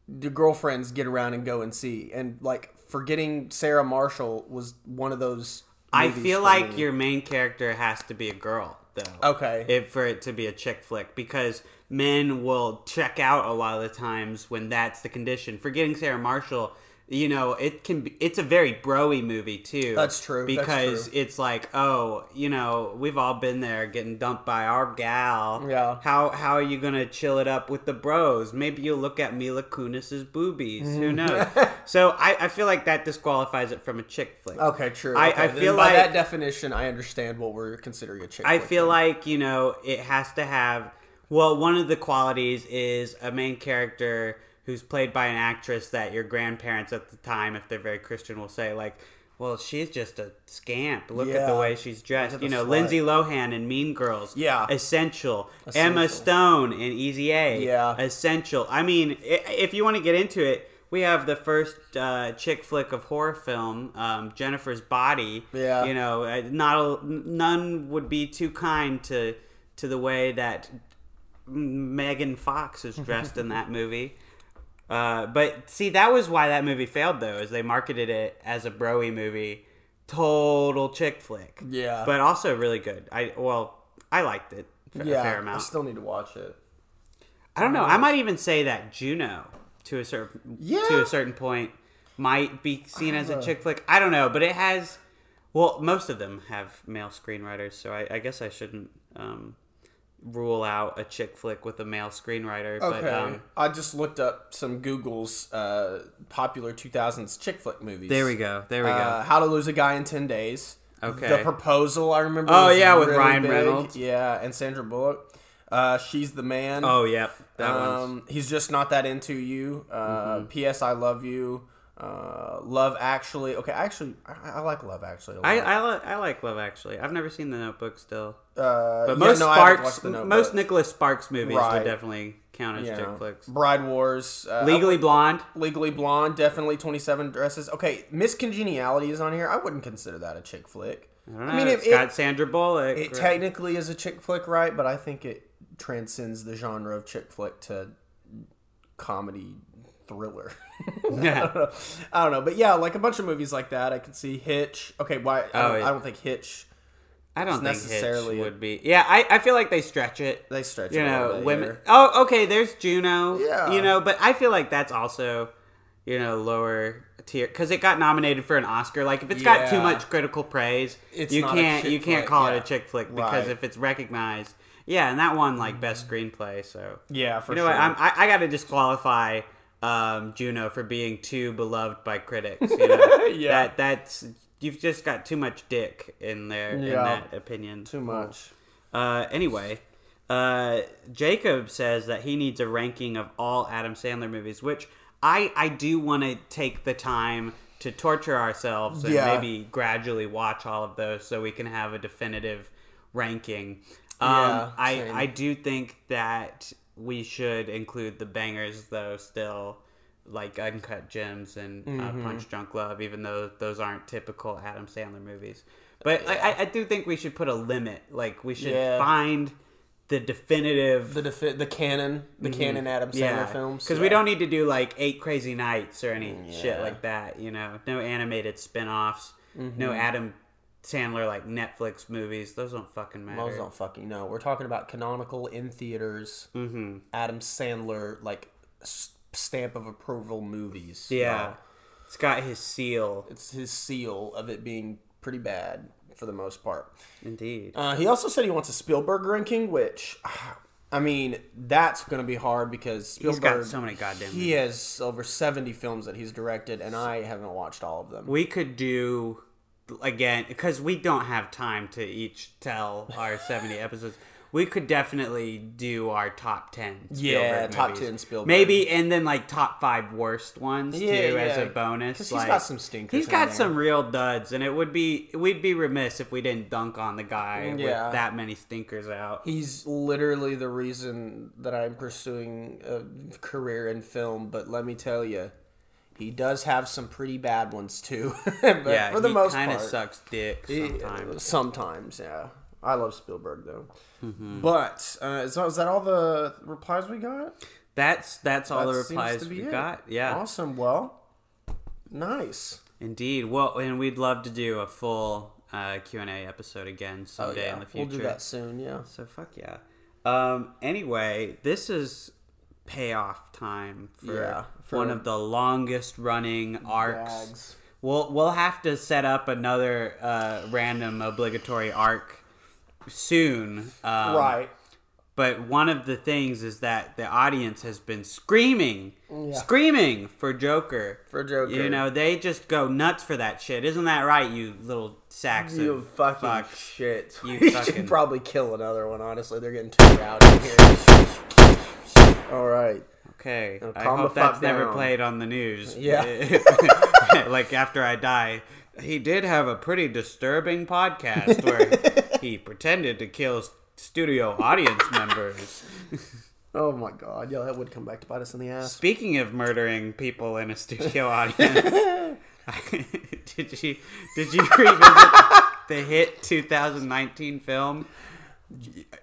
the girlfriends get around and go and see, and like forgetting Sarah Marshall was one of those. I feel like me. your main character has to be a girl, though. Okay. If for it to be a chick flick, because men will check out a lot of the times when that's the condition. Forgetting Sarah Marshall, you know, it can be. It's a very broy movie too. That's true, that's Because true. it's like, oh, you know, we've all been there, getting dumped by our gal. Yeah. How how are you gonna chill it up with the bros? Maybe you'll look at Mila Kunis's boobies. Who Mm-hmm. knows? so I, I feel like that disqualifies it from a chick flick. Okay, true. I- Okay, I feel by like- that definition, I understand what we're considering a chick. I feel like you know it has to have. Well, one of the qualities is a main character who's played by an actress that your grandparents at the time, if they're very Christian, will say like, "Well, she's just a scamp. Look at the way she's dressed." You know, slut. Lindsay Lohan in Mean Girls. Yeah. essential. Emma Stone in Easy A. Yeah. essential. I mean, if you want to get into it. We have the first uh, chick flick of horror film, um, Jennifer's Body. Yeah. you know, uh, not a, none would be too kind to to the way that Megan Fox is dressed in that movie. Uh, but see, that was why that movie failed, though, is they marketed it as a broy movie, total chick flick. Yeah. but also really good. I well, I liked it a yeah, fair I still need to watch it. I don't know. I might even say that Juno, to a certain Yeah. to a certain point, might be seen as a chick flick. I don't know, but it has Well, most of them have male screenwriters, so I, I guess I shouldn't um, rule out a chick flick with a male screenwriter. Okay. But um, I just looked up some Google's uh, popular 2000s chick flick movies. there we go. There we Uh, go. How to Lose a Guy in 10 Days. Okay. The Proposal, I remember. Oh, yeah, with really Ryan big. Reynolds. Yeah, and Sandra Bullock. Uh, She's the Man. Oh, yep. That one's. um, He's Just Not That Into You. Uh, Mm-hmm. P.S. I Love You. Uh, Love Actually. Okay, actually, I, I like Love Actually a lot. I, I, li- I like Love Actually. I've never seen The Notebook still. Uh, But yeah, most no, Sparks, watched The Notebook. most Nicholas Sparks movies Right. would definitely count as Yeah. chick flicks. Bride Wars. Uh, Legally Blonde. Legally Blonde, definitely 27 Dresses. Okay, Miss Congeniality is on here. I wouldn't consider that a chick flick. I don't. I mean, it's it, got it, Sandra Bullock. it technically is a chick flick, right? But I think it transcends the genre of chick flick to comedy thriller. Yeah. I don't know, but yeah, like a bunch of movies like that. I could see Hitch. Okay, why? I, Oh, don't, yeah. I don't think Hitch. I don't think necessarily would be. Yeah, I, I feel like they stretch it. They stretch you it a know, women. here. Oh, okay. There's Juno. Yeah. You know, but I feel like that's also, you know, lower tier because it got nominated for an Oscar. Like, if it's got too much critical praise, It's you can't you can't flick, call it a chick flick because Right. if it's recognized, yeah, and that won like best screenplay. So Yeah, for you know sure. what? I'm, I I got to disqualify um, Juno for being too beloved by critics. You know? Yeah. that that's you've just got too much dick in there in that opinion. Too much. Uh, anyway, uh, Jacob says that he needs a ranking of all Adam Sandler movies, which I I do want to take the time to torture ourselves and Yeah. maybe gradually watch all of those so we can have a definitive ranking. Um, Yeah, I. I do think that we should include the bangers though still. Like Uncut Gems and Mm-hmm. uh, Punch Drunk Love, even though those aren't typical Adam Sandler movies. But I, I, I do think we should put a limit. Like we should Yeah. find the definitive The defi- the canon, the canon Adam Sandler yeah films. because yeah. we don't need to do like eight crazy nights or any shit like that. You know, no animated spin-offs, no Mm-hmm. Adam Sandler like Netflix movies. Those don't fucking matter. Those don't fucking know. We're talking about canonical in theaters. Mm-hmm. Adam Sandler like stamp of approval movies. Yeah, it's got his seal. it's his seal of it being pretty bad for the most part. Indeed. Uh, he also said he wants a Spielberg ranking, which I mean that's going to be hard because Spielberg. got so many goddamn. He has over seventy films that he's directed, and I haven't watched all of them. we could do again because we don't have time to each tell our 70 episodes we could definitely do our top 10 Spielberg Yeah, top movies. 10 Spielberg. maybe and then like top five worst ones Yeah, too as a bonus 'Cause he's like, got some stinkers he's got some real duds and it would be we'd be remiss if we didn't dunk on the guy mm, Yeah. with that many stinkers out He's literally the reason that I'm pursuing a career in film, but let me tell you, he does have some pretty bad ones too. but yeah for the he most kind of part, sucks dick he- sometimes sometimes, yeah. I love Spielberg though. Mm-hmm. But uh, is, that all the replies we got? that's that's all That the replies we it. got yeah Awesome. Well, nice. Indeed. Well, and we'd love to do a full uh, Q and A episode again someday in the future. Oh, We'll do that soon. Yeah. So fuck yeah. Um. Anyway, this is payoff time for, Yeah, for one of the longest running arcs. Gags. We'll we'll have to set up another uh, random obligatory arc soon. Um, right. But one of the things is that the audience has been screaming, screaming for Joker. For Joker. You know, they just go nuts for that shit. Isn't that right, you little sacks You of fucking fuck? shit. You fucking- should probably kill another one. Honestly, they're getting too rowdy here. All right. Okay, I hope that's never played on the news. Yeah. like after I die, he did have a pretty disturbing podcast where he pretended to kill studio audience members. Oh my god. Yeah, that would come back to bite us in the ass. Speaking of murdering people in a studio audience, did you did you revisit the hit 2019 film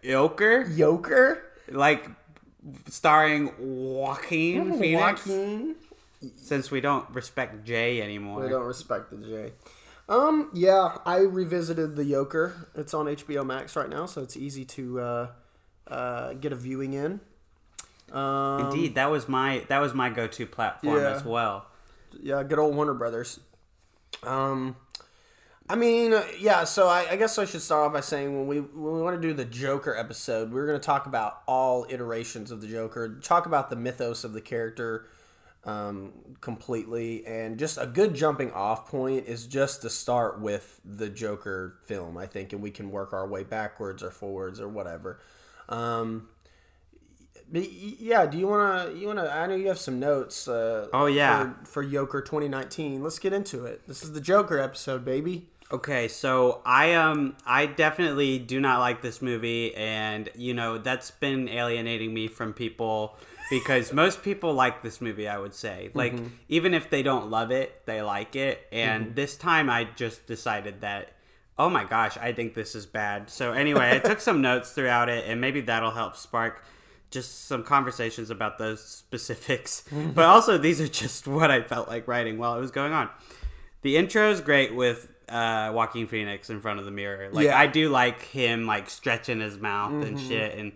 Joker? Joker. Like starring Joaquin Phoenix? Joaquin. Since we don't respect Jay anymore. We don't respect the J. Um, yeah, I revisited the Joker. It's on HBO Max right now, so it's easy to uh, uh, get a viewing in. Um, Indeed, that was my that was my go-to platform Yeah. as well. yeah, good old Warner Brothers. Um, I mean, uh, yeah. So I, I guess I should start off by saying when we when we want to do the Joker episode, we're going to talk about all iterations of the Joker, talk about the mythos of the character um, completely, and just a good jumping off point is just to start with the Joker film. I think, and we can work our way backwards or forwards or whatever. Um, but yeah, do you wanna you wanna? I know you have some notes. Uh, Oh, yeah. for, for Joker 2019. Let's get into it. This is the Joker episode, baby. Okay, so I um I definitely do not like this movie and you know that's been alienating me from people because most people like this movie, I would say. Like mm-hmm. even if they don't love it, they like it. And mm-hmm. this time I just decided that oh my gosh, I think this is bad. So anyway, I took some notes throughout it and maybe that'll help spark just some conversations about those specifics. Mm-hmm. But also these are just what I felt like writing while it was going on. The intro is great with uh, Joaquin Phoenix in front of the mirror. Like Yeah. I do like him like stretching his mouth and shit and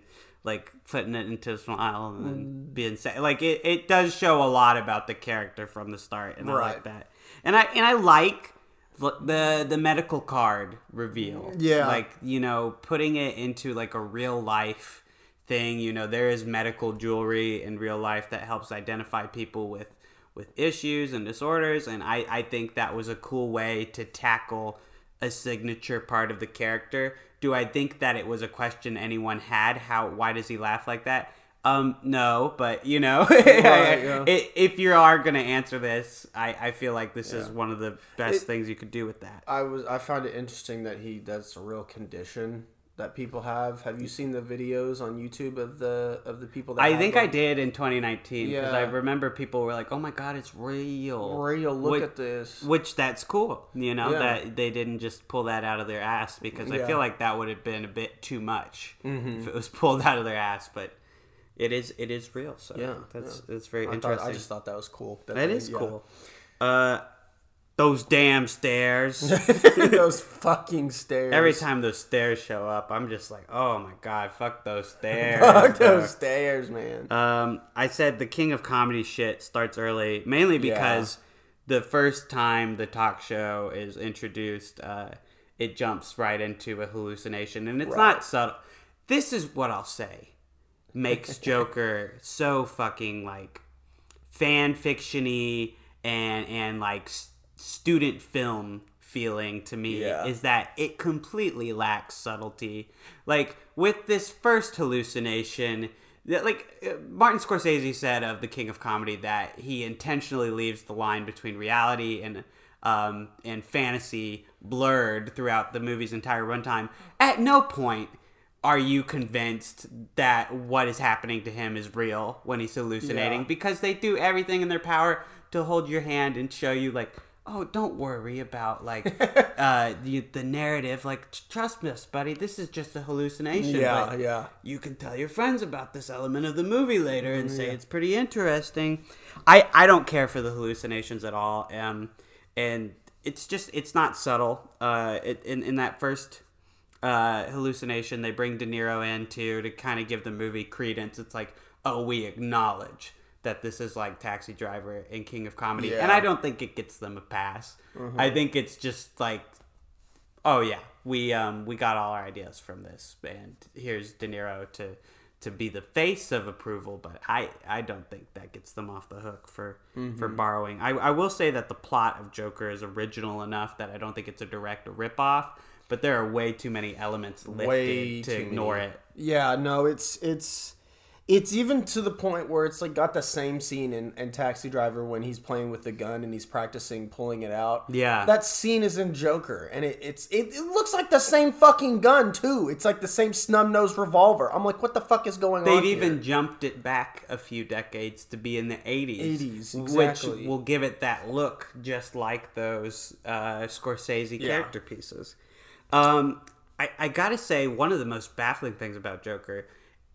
like putting it into a smile and then mm. being sad. like it, it does show a lot about the character from the start and I like that. And I and I like the the medical card reveal. Yeah. Like, you know, putting it into like a real life thing, you know, there is medical jewelry in real life that helps identify people with with issues and disorders and I, I think that was a cool way to tackle a signature part of the character. Do I think that it was a question anyone had? How why does he laugh like that? Um, no, but you know, yeah. if you are gonna answer this, I, I feel like this is one of the best It- things you could do with that. I was I found it interesting that he that's a real condition that people have. Have you seen the videos on YouTube of the of the people that I think them? I did in 2019 because I remember people were like, "Oh my god, it's real!" Real, look Which- at this. Which that's cool, you know, Yeah. that they didn't just pull that out of their ass because I feel like that would have been a bit too much if it was pulled out of their ass. But it is, it is real. So Yeah, that's that's very I, thought, interesting. I just thought that was cool. that they- is yeah. cool. Uh, those damn stairs. those fucking stairs. Every time those stairs show up, I'm just like, oh my god, fuck those stairs. Fuck bro." those stairs, man. Um, I said the king of comedy shit starts early, mainly because the first time the talk show is introduced, uh, it jumps right into a hallucination, and it's Right. not subtle. This is what I'll say makes Joker so fucking like fan fictiony and and like student film feeling to me Yeah. is that it completely lacks subtlety. Like with this first hallucination, that like uh, Martin Scorsese said of the King of Comedy that he intentionally leaves the line between reality and um, and fantasy blurred throughout the movie's entire runtime. At no point are you convinced that what is happening to him is real when he's hallucinating Yeah. because they do everything in their power to hold your hand and show you like oh don't worry about like uh the, the narrative like trust us buddy this is just a hallucination Yeah, but yeah. you can tell your friends about this element of the movie later and say it's pretty interesting i i don't care for the hallucinations at all um and it's just it's not subtle uh it, in in that first uh, hallucination. They bring De Niro in too to kind of give the movie credence. It's like, oh, we acknowledge that this is like Taxi Driver and King of Comedy, and Yeah. Mm-hmm. I don't think it gets them a pass. I think it's just like, oh yeah, we um we got all our ideas from this, and here's De Niro to to be the face of approval, but I I don't think that gets them off the hook for for Mm-hmm. borrowing. I I will say that the plot of Joker is original enough that I don't think it's a direct ripoff. But there are way too many elements lifted Way to ignore many. it. Yeah, no, it's it's it's even to the point where it's like got the same scene in, in Taxi Driver when he's playing with the gun and he's practicing pulling it out. Yeah. that scene is in Joker, and it, it's it, it looks like the same fucking gun too. It's like the same snub nosed revolver. I'm like, what the fuck is going on? They've here? even jumped it back a few decades to be in the 80s. 80s, exactly. Which will give it that look just like those uh, Scorsese Yeah. character pieces. Um, I, I gotta say, one of the most baffling things about Joker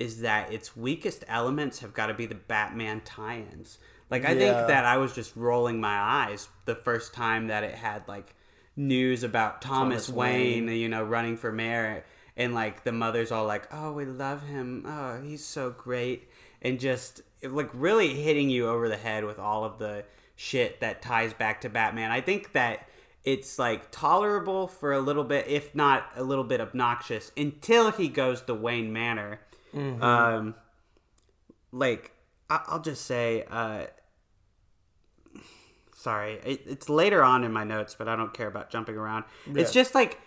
is that its weakest elements have got to be the Batman tie ins. Like, I Yeah. think that I was just rolling my eyes the first time that it had, like, news about Thomas, Thomas Wayne, Wayne. you know, running for mayor. And, like, the mother's all like, oh, we love him. Oh, he's so great. And just, like, really hitting you over the head with all of the shit that ties back to Batman. I think that it's like tolerable for a little bit, if not a little bit obnoxious, until he goes to Wayne Manor. Um, like I- I'll just say, uh, sorry, it, it's later on in my notes, but I don't care about jumping around. It's just like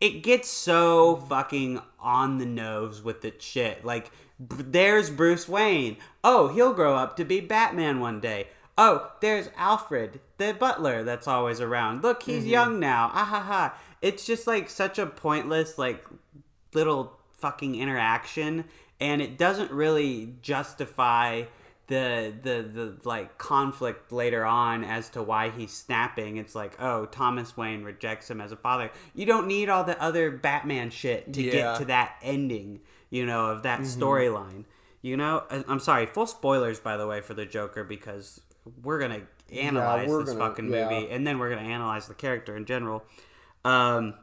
it gets so fucking on the nose with the shit. Like, there's Bruce Wayne. Oh, he'll grow up to be Batman one day. Oh, there's Alfred, the butler that's always around. Look, he's young now. Ah ha ha. It's just like such a pointless, like, little fucking interaction, and it doesn't really justify the the the like conflict later on as to why he's snapping. It's like, oh, Thomas Wayne rejects him as a father. You don't need all the other Batman shit to Yeah. get to that ending, you know, of that storyline. You know, I- I'm sorry, full spoilers by the way for the Joker because we're gonna analyze we're this gonna- fucking yeah. movie and then we're gonna analyze the character in general. Um,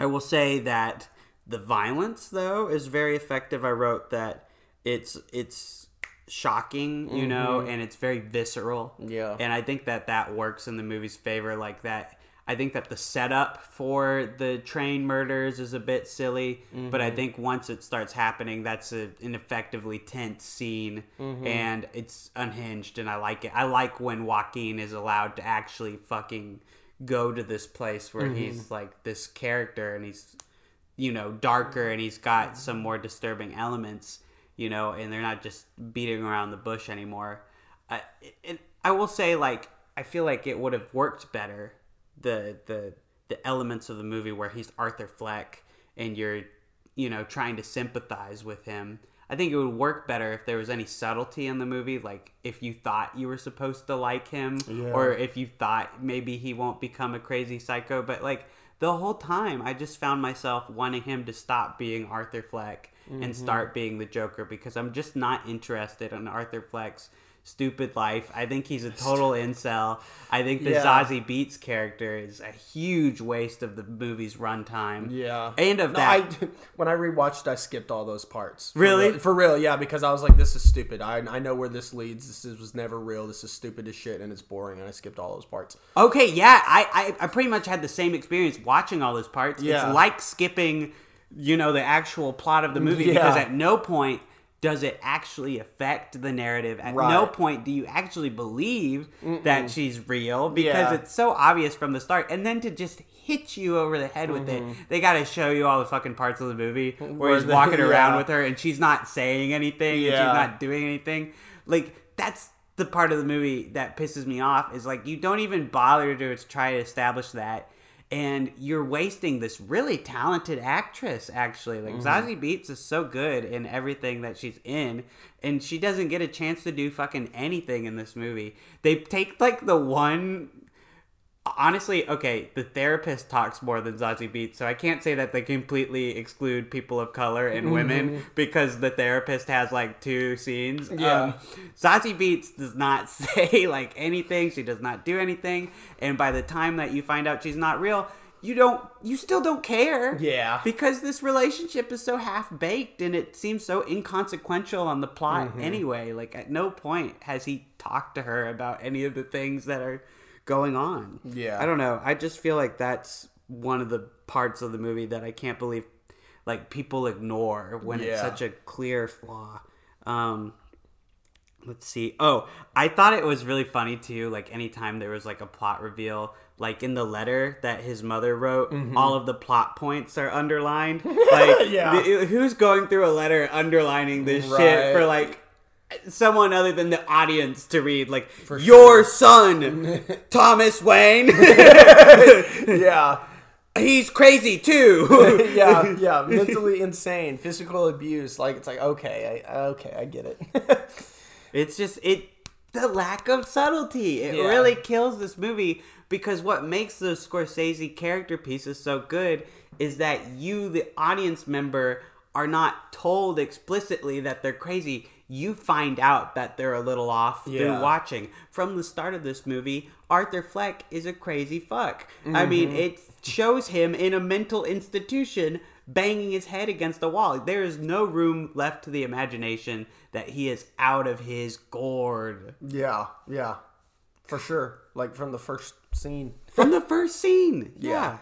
I will say that the violence though is very effective. I wrote that it's it's shocking, you know, mm-hmm. and it's very visceral. Yeah. And I think that that works in the movie's favor like that I think that the setup for the train murders is a bit silly, but I mm-hmm. think once it starts happening, that's a, an effectively tense scene, mm-hmm. and it's unhinged, and I like it. I like when Joaquin is allowed to actually fucking go to this place where he's like this character, and he's you know darker, and he's got mm-hmm. some more disturbing elements, you know, and they're not just beating around the bush anymore. I, it, I will say, like, I feel like it would have worked better the the the elements of the movie where he's Arthur Fleck and you're you know trying to sympathize with him. I think it would work better if there was any subtlety in the movie, like if you thought you were supposed to like him, or if you thought maybe he won't become a crazy psycho. But like the whole time, I just found myself wanting him to stop being Arthur Fleck and mm-hmm. start being the Joker because I'm just not interested in Arthur Fleck's stupid life. I think he's a total incel. I think the Yeah. Zazie Beetz character is a huge waste of the movie's runtime. Yeah. And of No, that. I, when I rewatched, I skipped all those parts. For Really? real- For real, yeah, because I was like, this is stupid. I, I know where this leads. This is, was never real. This is stupid as shit, and it's boring, and I skipped all those parts. Okay, yeah, I, I, I pretty much had the same experience watching all those parts. Yeah. It's like skipping, you know, the actual plot of the movie Yeah. because at no point does it actually affect the narrative. At Right. no point do you actually believe that she's real because Yeah. it's so obvious from the start. And then to just hit you over the head with it, they got to show you all the fucking parts of the movie where, Mm-hmm. Where he's the- walking around yeah. with her and she's not saying anything and Yeah. she's not doing anything. Like that's the part of the movie that pisses me off is like you don't even bother to try to establish that and you're wasting this really talented actress actually. Like mm-hmm. Zazie Beetz is so good in everything that she's in and she doesn't get a chance to do fucking anything in this movie. They take like the one honestly, okay, the therapist talks more than Zazie Beetz, so I can't say that they completely exclude people of color and women because the therapist has like two scenes. Yeah. Um, Zazie Beetz does not say like anything. She does not do anything, and by the time that you find out she's not real. You don't. You still don't care. Yeah. Because this relationship is so half baked, and it seems so inconsequential on the plot Mm-hmm. anyway. Like at no point has he talked to her about any of the things that are going on. Yeah. I don't know. I just feel like that's one of the parts of the movie that I can't believe like people ignore when it's such a clear flaw. Um let's see. Oh, I thought it was really funny too like anytime there was like a plot reveal like in the letter that his mother wrote, all of the plot points are underlined. Like, Mm-hmm. Yeah. the- who's going through a letter underlining this shit for like someone other than the audience to read? Like, your son, Thomas Wayne, yeah. he's crazy too. yeah, yeah, mentally insane, physical abuse. Like it's like okay, I, okay, I get it. It's just it the lack of subtlety. It Yeah. really kills this movie because what makes the Scorsese character pieces so good is that you, the audience member, are not told explicitly that they're crazy. You find out that they're a little off through Yeah. watching. From the start of this movie, Arthur Fleck is a crazy fuck. I mean, it shows him in a mental institution banging his head against the wall. There is no room left to the imagination that he is out of his gourd. yeah, yeah, for sure. Like from the first scene. from the first scene. Yeah.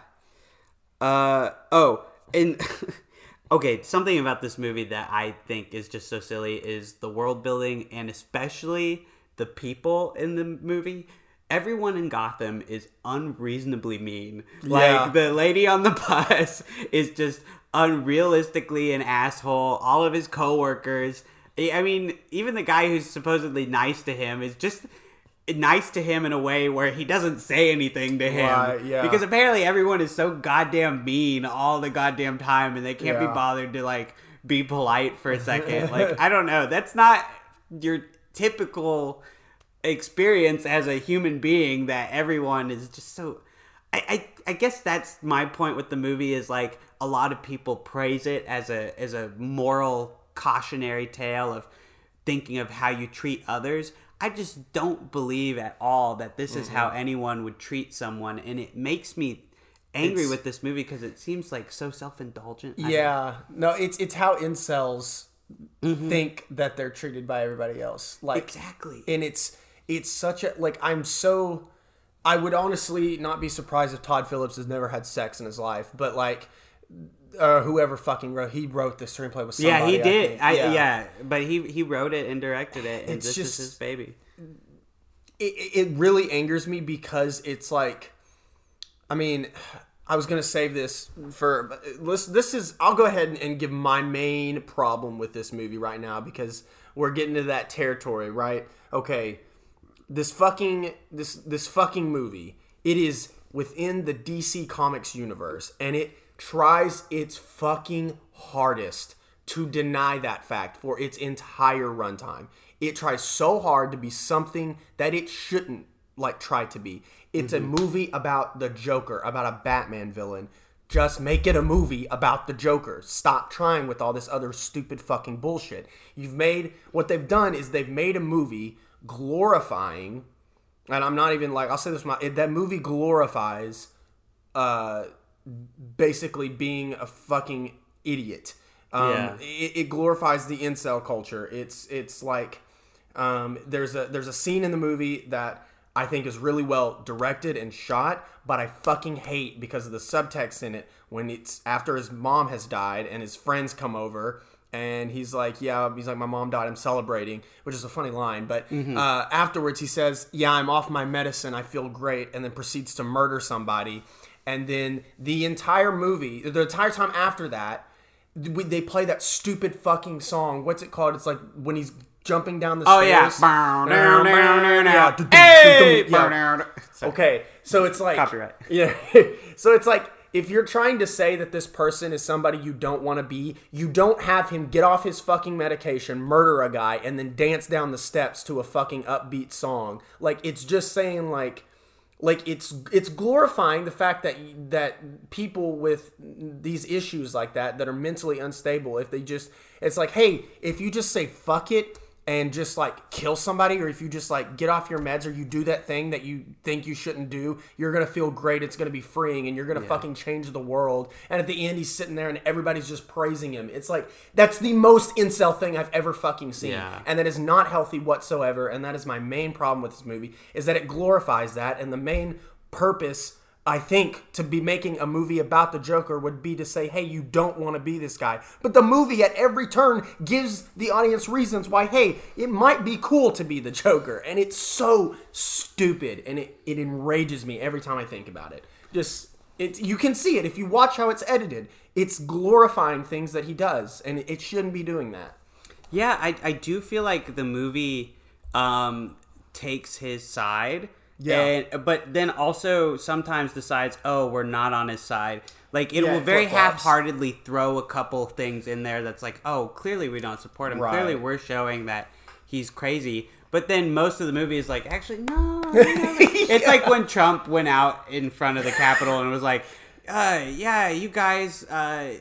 Uh oh, and okay, something about this movie that I think is just so silly is the world building and especially the people in the movie. Everyone in Gotham is unreasonably mean. Yeah. Like the lady on the bus is just unrealistically an asshole. All of his coworkers. I I mean, even the guy who's supposedly nice to him is just nice to him in a way where he doesn't say anything to him. Right, yeah. Because apparently everyone is so goddamn mean all the goddamn time and they can't be bothered to like be polite for a second. like I don't know. That's not your typical experience as a human being that everyone is just so I, I, I guess that's my point with the movie is like a lot of people praise it as a as a moral cautionary tale of thinking of how you treat others. I just don't believe at all that this is how anyone would treat someone, and it makes me angry It's- with this movie because it seems like so self indulgent. Yeah, no, it's it's how incels mm-hmm. think that they're treated by everybody else. Like Exactly. and it's it's such a like I'm so. I would honestly not be surprised if Todd Phillips has never had sex in his life, but like. Uh, whoever fucking wrote, he wrote the screenplay with somebody. yeah, he did. I, yeah. but he he wrote it and directed it, and It's this just- is his baby. it, it really angers me because it's like i mean i was gonna save this for this, this is i'll go ahead and, and give my main problem with this movie right now because we're getting to that territory right okay this fucking this this fucking movie it is within the dc comics universe and it tries its fucking hardest to deny that fact for its entire runtime it tries so hard to be something that it shouldn't like try to be it's a movie about the joker about a batman villain just make it a movie about the Joker. Stop trying with all this other stupid fucking bullshit. You've made what they've done is they've made a movie glorifying, and I'm not even like I'll say this: my that movie glorifies, uh, basically being a fucking idiot. Um, Yeah. it, it glorifies the incel culture. It's it's like um, there's a there's a scene in the movie that I think is really well directed and shot, but I fucking hate because of the subtext in it when it's after his mom has died and his friends come over and he's like, yeah, he's like, my mom died, I'm celebrating, which is a funny line, but uh, afterwards he says, yeah, I'm off my medicine, I feel great, and then proceeds to murder somebody, and then the entire movie, the entire time after that, we- they play that stupid fucking song. What's it called? It's like when he's jumping down the Oh stairs. Oh. Yeah. Okay, so it's like Copyright. Yeah. so it's like if you're trying to say that this person is somebody you don't want to be, you don't have him get off his fucking medication, murder a guy, and then dance down the steps to a fucking upbeat song. Like it's just saying like like it's it's glorifying the fact that that people with these issues like that that are mentally unstable if they just it's like hey if you just say fuck it and just like kill somebody or if you just like get off your meds or you do that thing that you think you shouldn't do you're gonna feel great it's gonna be freeing and you're gonna fucking change the world. And at the end he's sitting there and everybody's just praising him. It's like that's the most incel thing i've ever fucking seen. Yeah. and that is not healthy whatsoever and that is my main problem with this movie is that it glorifies that and the main purpose i think to be making a movie about the joker would be to say hey you don't want to be this guy. But the movie at every turn gives the audience reasons why hey it might be cool to be the joker. And it's so stupid. And it, it enrages me every time i think about it. Just it, you can see it. If you watch how it's edited it's glorifying things that he does. And it shouldn't be doing that. Yeah, I, I do feel like the movie um, takes his side. Yeah. And, but then also sometimes decides, oh, we're not on his side. Like it Yeah, will very flip-flops. half-heartedly throw a couple things in there that's like, oh, clearly we don't support him. Right. Clearly we're showing that he's crazy. But then most of the movie is like, actually, no. no. It's like when Trump went out in front of the Capitol and was like, uh, yeah, you guys, uh,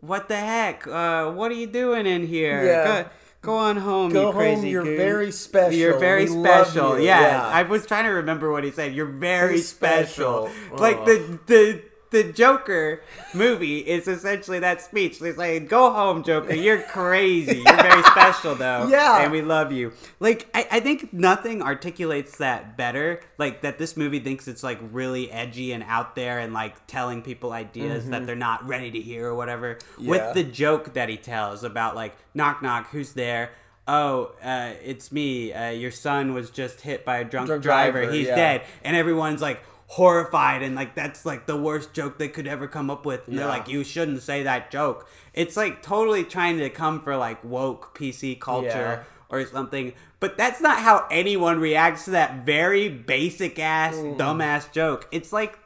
what the heck? Uh, what are you doing in here? Yeah. Go, on home, Go you home, crazy you're goon. very special. You're very We special. you. Yeah. Yeah. I was trying to remember what he said. You're very special. special. Like Oh. the the the Joker movie is essentially that speech. It's like, "Go home, Joker. You're crazy. You're very special, though. Yeah. and we love you." Like, I, I think nothing articulates that better. Like that, this movie thinks it's like really edgy and out there, and like telling people ideas that they're not ready to hear or whatever. Yeah. With the joke that he tells about like, "Knock, knock. Who's there?" Oh, uh, it's me. Uh, your son was just hit by a drunk, Drunk driver. driver, He's yeah. dead and everyone's like horrified and like that's like the worst joke they could ever come up with and they're like you shouldn't say that joke it's like totally trying to come for like woke pc culture Yeah. or something but that's not how anyone reacts to that very basic ass Mm. dumbass joke it's like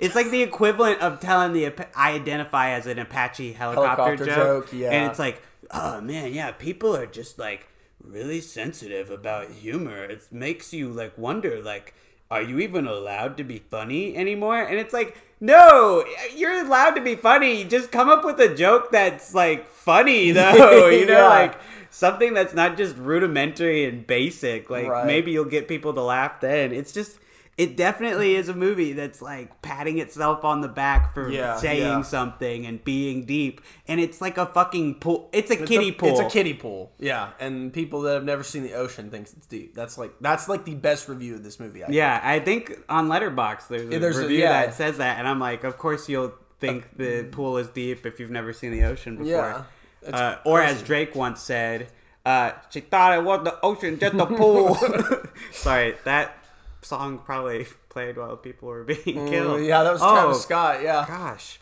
it's like the equivalent of telling the I identify as an Apache helicopter, Helicopter joke, joke, yeah. and it's like, oh man, yeah, people are just like really sensitive about humor. It makes you like wonder, like, are you even allowed to be funny anymore? And it's like, no, you're allowed to be funny. Just come up with a joke that's like funny, though. You know, Yeah. like something that's not just rudimentary and basic. Like Right. maybe you'll get people to laugh then. It's just. It definitely is a movie that's like patting itself on the back for Yeah, saying yeah. something and being deep, and it's like a fucking pool. It's a It's kiddie a, pool. It's a kiddie pool. Yeah, and people that have never seen the ocean thinks it's deep. That's like that's like the best review of this movie. I Yeah, I think on Letterboxd there's a there's a- review yeah. that says that, and I'm like, of course you'll think the pool is deep if you've never seen the ocean before. Yeah, uh, or as Drake once said, uh, she thought it was the ocean, just a pool. Sorry, that song probably played while people were being killed. Mm, yeah, that was Oh, Travis Scott. Yeah, Gosh,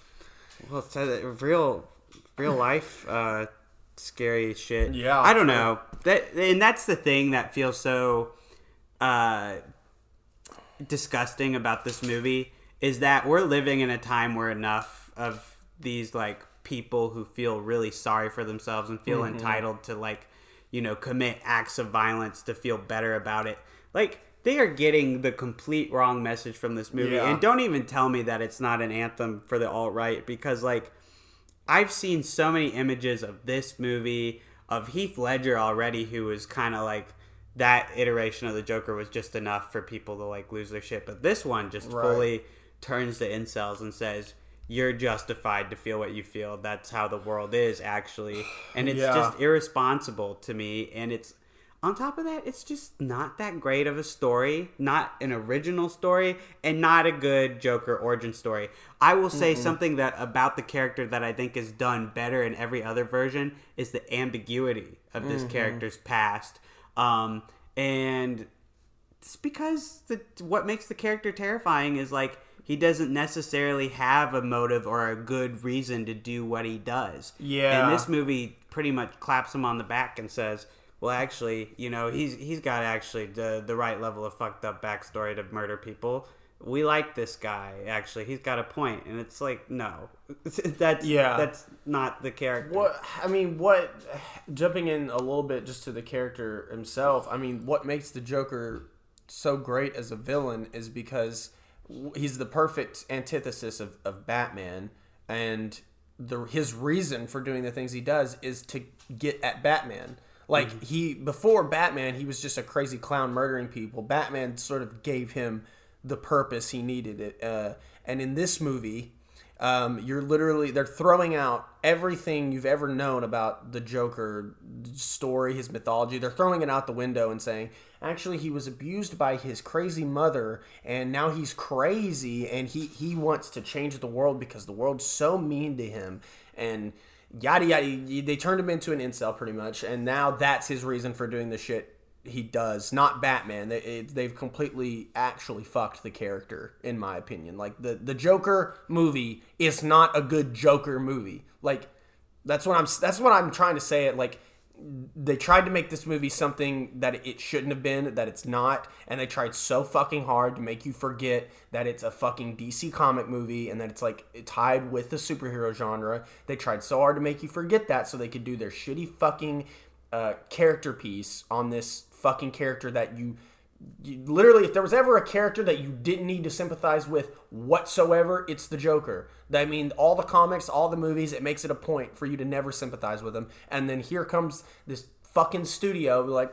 well, it's a real, real life, uh, scary shit. Yeah, I don't know that, and that's the thing that feels so, uh, disgusting about this movie is that we're living in a time where enough of these like people who feel really sorry for themselves and feel Mm-hmm. entitled to like you know commit acts of violence to feel better about it like they are getting the complete wrong message from this movie Yeah. and don't even tell me that it's not an anthem for the alt-right because like I've seen so many images of this movie of Heath Ledger already, who was kind of like that iteration of the Joker was just enough for people to like lose their shit. But this one just Right. fully turns the incels and says, "You're justified to feel what you feel. That's how the world is, actually." And it's Yeah. just irresponsible to me. And it's on top of that, it's just not that great of a story, not an original story, and not a good Joker origin story. I will say something that about the character that I think is done better in every other version is the ambiguity of this character's past. Um, and it's because the what makes the character terrifying is like he doesn't necessarily have a motive or a good reason to do what he does. Yeah. And this movie pretty much claps him on the back and says, "Well, actually, you know, he's he's got actually the the right level of fucked up backstory to murder people. We like this guy. Actually, he's got a. And it's like, no, that's Yeah. that's not the character. What I mean, what jumping in a little bit just to the character himself. I mean, what makes the Joker so great as a villain is because he's the perfect antithesis of, of Batman, and the his reason for doing the things he does is to get at Batman. Like he before Batman, he was just a crazy clown murdering people. Batman sort of gave him the purpose he needed it. Uh, and in this movie, um, you're literally they're throwing out everything you've ever known about the Joker story, his mythology. They're throwing it out the window and saying, actually, he was abused by his crazy mother, and now he's crazy, and he he wants to change the world because the world's so mean to him, and yada yada. They turned him into an incel pretty much, and now that's his reason for doing the shit he does, not Batman. They, they've completely actually fucked the character, in my opinion. Like the the Joker movie is not a good Joker movie. Like that's what I'm that's what I'm trying to say. It like they tried to make this movie something that it shouldn't have been, that it's not, and they tried so fucking hard to make you forget that it's a fucking DC comic movie and that it's like tied with the superhero genre. They tried so hard to make you forget that so they could do their shitty fucking uh, character piece on this fucking character that you, literally if there was ever a character that you didn't need to sympathize with whatsoever it's the joker i mean all the comics all the movies it makes it a point for you to never sympathize with him and then here comes this fucking studio like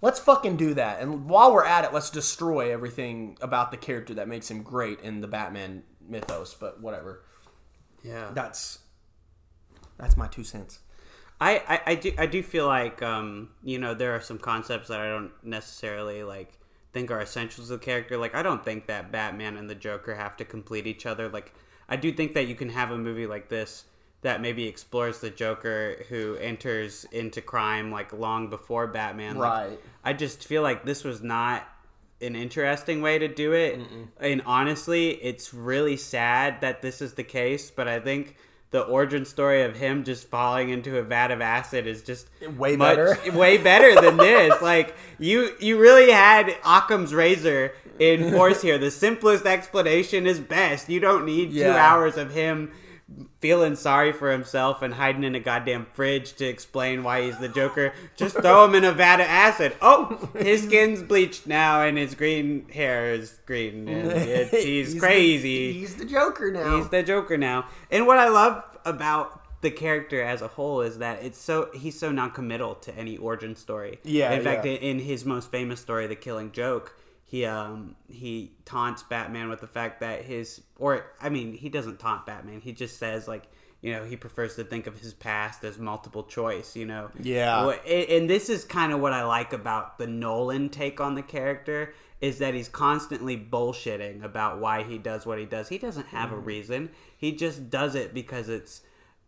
let's fucking do that and while we're at it let's destroy everything about the character that makes him great in the batman mythos, but whatever. Yeah. That's that's my two cents. I, I, I do I do feel like um you know there are some concepts that I don't necessarily like think are essentials of the character. Like I don't think that Batman and the Joker have to complete each other. Like I do think that you can have a movie like this that maybe explores the Joker who enters into crime like long before Batman. Like, Right. I just feel like this was not an interesting way to do it. And honestly, it's really sad that this is the case, but I think the origin story of him just falling into a vat of acid is just Way much- better. way better than this. Like you you really had Occam's razor in force here. The simplest explanation is best. You don't need 2 hours of him feeling sorry for himself and hiding in a goddamn fridge to explain why he's the Joker. Just throw him in a vat of acid. Oh, his skin's bleached now and his green hair is green. And it's, he's, the- crazy. he's the Joker now. He's the Joker now. And what I love about the character as a whole is that it's so he's so non-committal to any origin story. Yeah, In fact, yeah. in his most famous story, The Killing Joke, he um he taunts Batman with the fact that his or I mean he doesn't taunt Batman. He just says like you know he prefers to think of his past as multiple choice. You know. Yeah. And this is kind of what I like about the Nolan take on the character is that he's constantly bullshitting about why he does what he does. He doesn't have a reason. He just does it because it's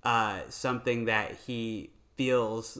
uh, something that he feels,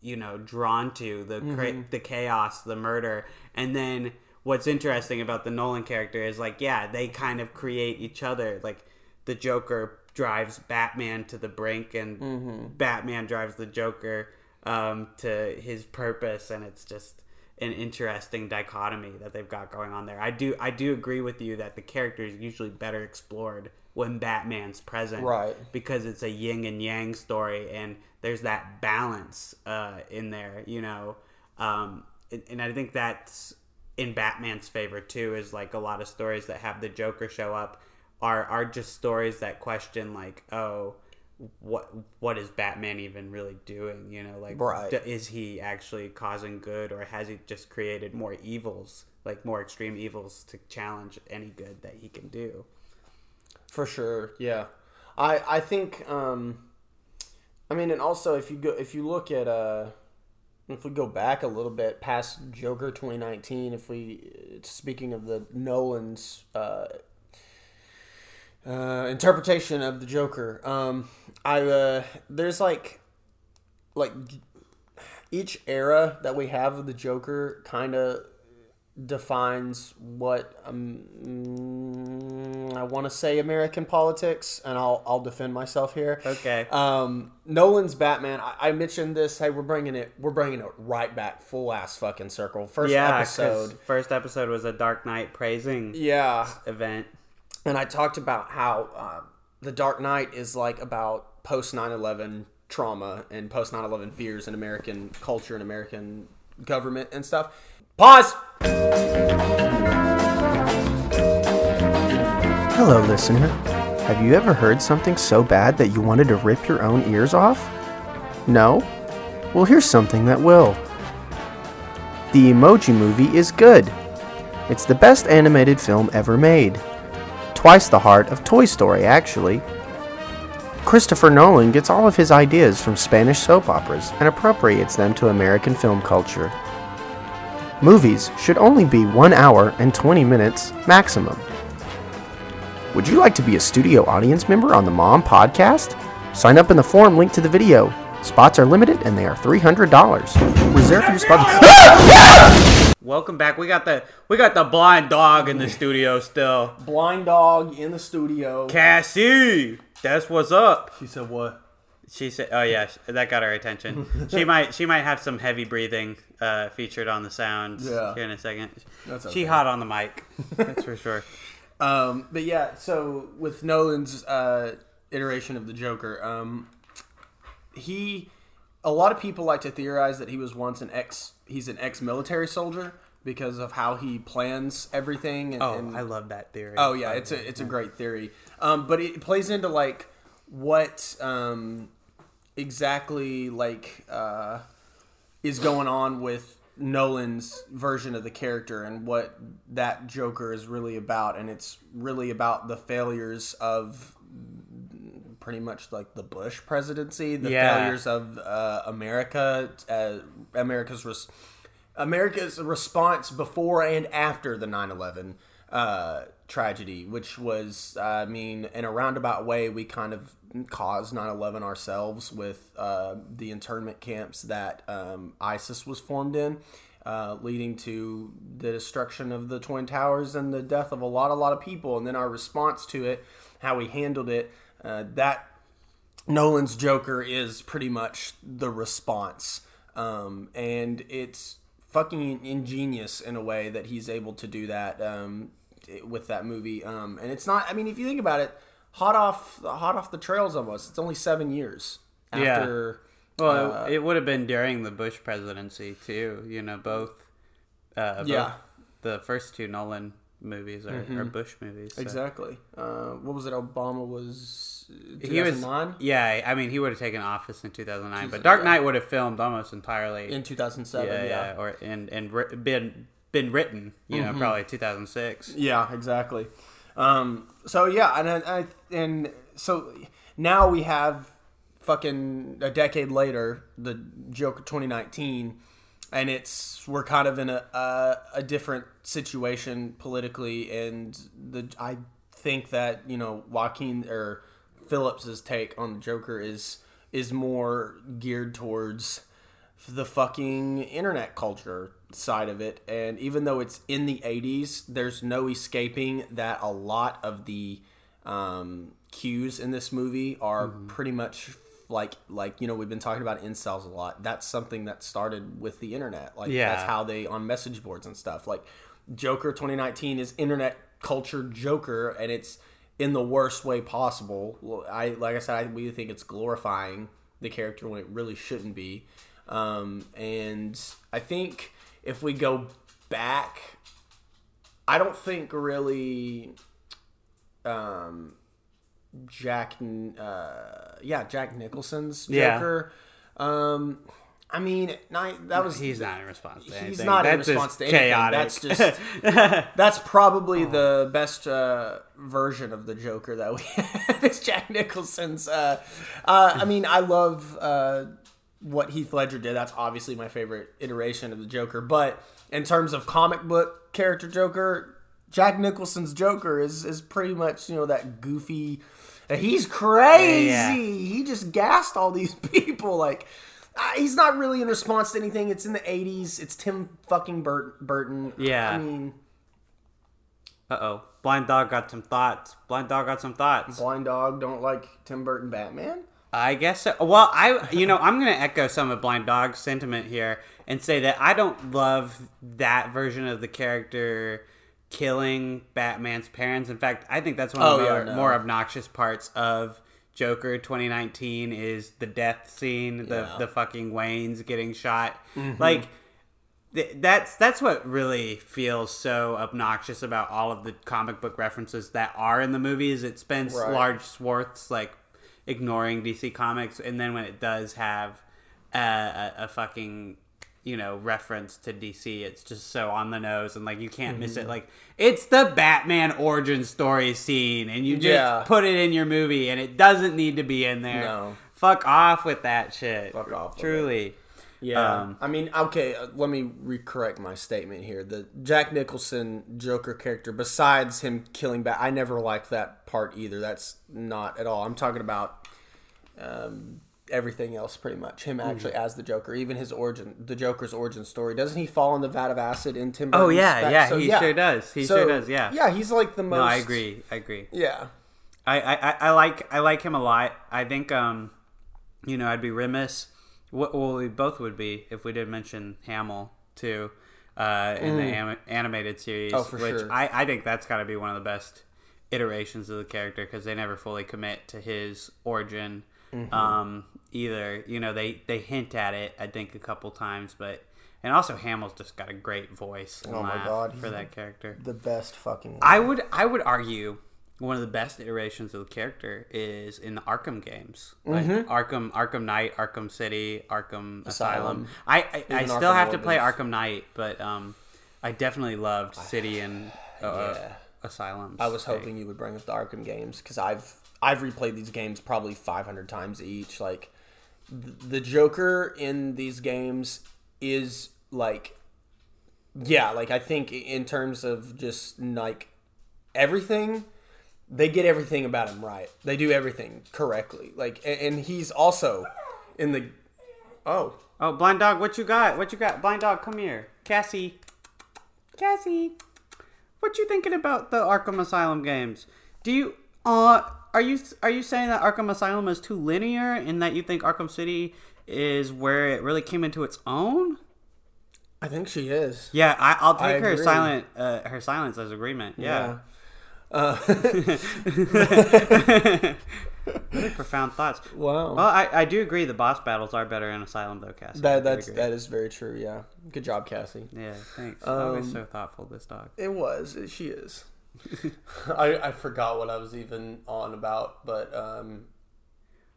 you know, drawn to the cra- the chaos, the murder, and then what's interesting about the Nolan character is like, yeah, they kind of create each other. Like the Joker drives Batman to the brink, and Batman drives the Joker um, to his purpose, and it's just an interesting dichotomy that they've got going on there. I do I do agree with you that the character is usually better explored when Batman's present, Right. Because it's a yin and yang story, and there's that balance uh, in there, you know. Um, and, and I think that's in Batman's favor too. Is like a lot of stories that have the Joker show up are are just stories that question like, oh, what what is Batman even really doing? You know, like Right. d- is he actually causing good, or has he just created more evils, like more extreme evils, to challenge any good that he can do? For sure, yeah. I I think um I mean and also if you go if you look at uh if we go back a little bit past Joker 2019 if we speaking of the Nolan's uh uh, interpretation of the Joker. Um, I uh, there's like, like each era that we have of the Joker kind of defines what um, mm, I want to say American politics, and I'll I'll defend myself here. Okay. Um, Nolan's Batman. I, I mentioned this. Hey, we're bringing it. We're bringing it right back, full ass fucking circle. First yeah, episode. first episode was a Dark Knight praising Yeah, event. and I talked about how um, the Dark Knight is like about post 9/11 trauma and post 9/11 fears in American culture and American government and stuff. Pause. Hello, listener. Have you ever heard something so bad that you wanted to rip your own ears off? No? Well, here's something that will. The Emoji Movie is good. It's the best animated film ever made. Twice the heart of Toy Story, actually. Christopher Nolan gets all of his ideas from Spanish soap operas and appropriates them to American film culture. Movies should only be 1 hour and 20 minutes maximum. Would you like to be a studio audience member on the Mom podcast? Sign up in the form linked to the video. Spots are limited and they are $300. Reserve your spot. Welcome back. We got the we got the blind dog in the studio still. Blind dog in the studio. Cassie, that's what's up. She said what? She said, "Oh yeah, that got our attention. She might she might have some heavy breathing uh, featured on the sounds Yeah. here in a second. That's She hot on the mic, that's for sure. Um, but yeah, so with Nolan's uh, iteration of the Joker, um, he, a lot of people like to theorize that he was once an ex, he's an ex-military soldier because of how he plans everything. And, Oh, and- I love that theory. Oh yeah, it's a it's a great theory. Um, but it plays into like what um, exactly like uh, is going on with Nolan's version of the character and what that Joker is really about, and it's really about the failures of pretty much like the Bush presidency, the Yeah. failures of uh, America, uh, America's res- America's response before and after the 9/11 uh, tragedy, which was, I mean, in a roundabout way, we kind of caused 9/11 ourselves with uh, the internment camps that um, ISIS was formed in. Uh, leading to the destruction of the twin towers and the death of a lot, a lot of people, and then our response to it, how we handled it. Uh, that Nolan's Joker is pretty much the response. Um, and it's fucking ingenious in a way that he's able to do that um, with that movie. Um, and it's not, I mean, if you think about it, hot off, hot off the trails almost. It's only seven years Yeah. after. Well, uh, it, would have been during the Bush presidency too. You know, both. Uh, both Yeah. The first two Nolan movies are, are Bush movies. so. Exactly. Uh, what was it? Obama was He was 2009? yeah. I mean, he would have taken office in 2009, but Dark. Knight would have filmed almost entirely. in 2007. yeah, Yeah, yeah, or and and been been written. You Mm-hmm. know, probably 2006. Yeah, exactly. Um, so yeah, and I, I and so now we have fucking a decade later, the Joker 2019, and it's we're kind of in a a, a different situation politically, and the I think that you know Joaquin or Phillips's take on the Joker is is more geared towards the fucking internet culture side of it. And even though it's in the 80s, there's no escaping that a lot of the um, cues in this movie are pretty much like like you know we've been talking about incels a lot. That's something that started with the internet. Like Yeah. that's how they on message boards and stuff. Like Joker 2019 is internet culture Joker, and it's in the worst way possible. I like I said, I we think it's glorifying the character when it really shouldn't be. Um, and I think if we go back, I don't think really um, Jack, uh, yeah, Jack Nicholson's Yeah. Joker. Um, I mean, not, that was He's not in response to anything. He's not in response to anything. chaotic. That's just that's probably the best uh, version of the Joker that we have. is Jack Nicholson's. Uh, uh, I mean, I love uh, what Heath Ledger did. That's obviously my favorite iteration of the Joker. But in terms of comic book character Joker, Jack Nicholson's Joker is is pretty much you know that goofy. He's crazy. Yeah. He just gassed all these people like. Uh, he's not really in response to anything. It's in the '80s. It's Tim fucking Burt- Burton. Yeah. I mean, Uh oh. Blind dog got some thoughts. Blind dog got some thoughts. Blind Dog don't like Tim Burton Batman. I guess so. Well, I you know I'm gonna echo some of Blind Dog's sentiment here and say that I don't love that version of the character killing Batman's parents. In fact, I think that's one of Oh, the yeah, more, no. more obnoxious parts of Joker 2019 is the death scene, the Yeah. Mm-hmm. the fucking Waynes getting shot. Like th- that's that's what really feels so obnoxious about all of the comic book references that are in the movies. It spends Right. large swaths like ignoring DC Comics, and then when it does have a, a, a fucking you know reference to DC, it's just so on the nose, and like you can't miss Mm-hmm. it. Like it's the Batman origin story scene, and you just Yeah. put it in your movie, and it doesn't need to be in there. No. Fuck off with that shit. Fuck off Truly. Yeah. Um, I mean, okay, uh, let me recorrect my statement here. The Jack Nicholson Joker character, besides him killing Bat, I never liked that part either. That's not at all. I'm talking about um, everything else, pretty much. Him actually as the Joker, even his origin, the Joker's origin story. Doesn't he fall in the vat of acid in Tim? Oh, yeah, Bat- yeah, so, he sure does. He So, sure does, yeah. Yeah, he's like the most. No, I agree. I agree. Yeah. I, I, I- I like I like him a lot. I think um, you know, I'd be remiss. Well, we both would be if we did mention Hamill too, uh, in the am- animated series. Mm. Oh, for which sure. I, I think that's got to be one of the best iterations of the character because they never fully commit to his origin. Mm-hmm. Um, either you know they they hint at it I think a couple times, but and also Hamill's just got a great voice Oh my God, for that character. The best fucking. I would I would argue one of the best iterations of the character is in the Arkham games, like Mm-hmm. Arkham, Arkham Knight, Arkham City, Arkham Asylum. Asylum. I I, I still Arkham have to play Arkham Knight, but um, I definitely loved City and uh, Yeah. Asylum. I was hoping you would bring up the Arkham games because I've I've replayed these games probably 500 times each. Like the Joker in these games is like, yeah, like I think in terms of just like everything, they get everything about him right. They do everything correctly. Like, and he's also in the oh Oh, blind dog, what you got? What you got? Blind dog, come here. Cassie. Cassie. What you thinking about the Arkham Asylum games? Do you uh are you are you saying that Arkham Asylum is too linear and that you think Arkham City is where it really came into its own? I think she is. Yeah, I, I'll I take her agree. silent uh, her silence as agreement. Yeah. Really profound thoughts. Wow. Well, I, I do agree the boss battles are better in Asylum though, Cassie. That that's that is very true. Yeah. Good job, Cassie. Yeah, thanks. Always Um, so thoughtful, this dog. It was. She is. I, I forgot what I was even on about, but um,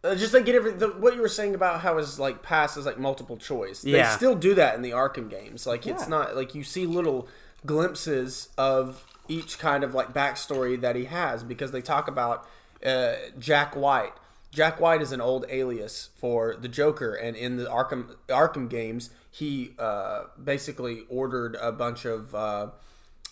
uh, just like get every the, what you were saying about how his like pass is like multiple choice. They Yeah. still do that in the Arkham games. Like it's not like you see little glimpses of each kind of like backstory that he has because they talk about uh, Jack White. Jack White is an old alias for the Joker, and in the Arkham Arkham games, he uh, basically ordered a bunch of. Uh,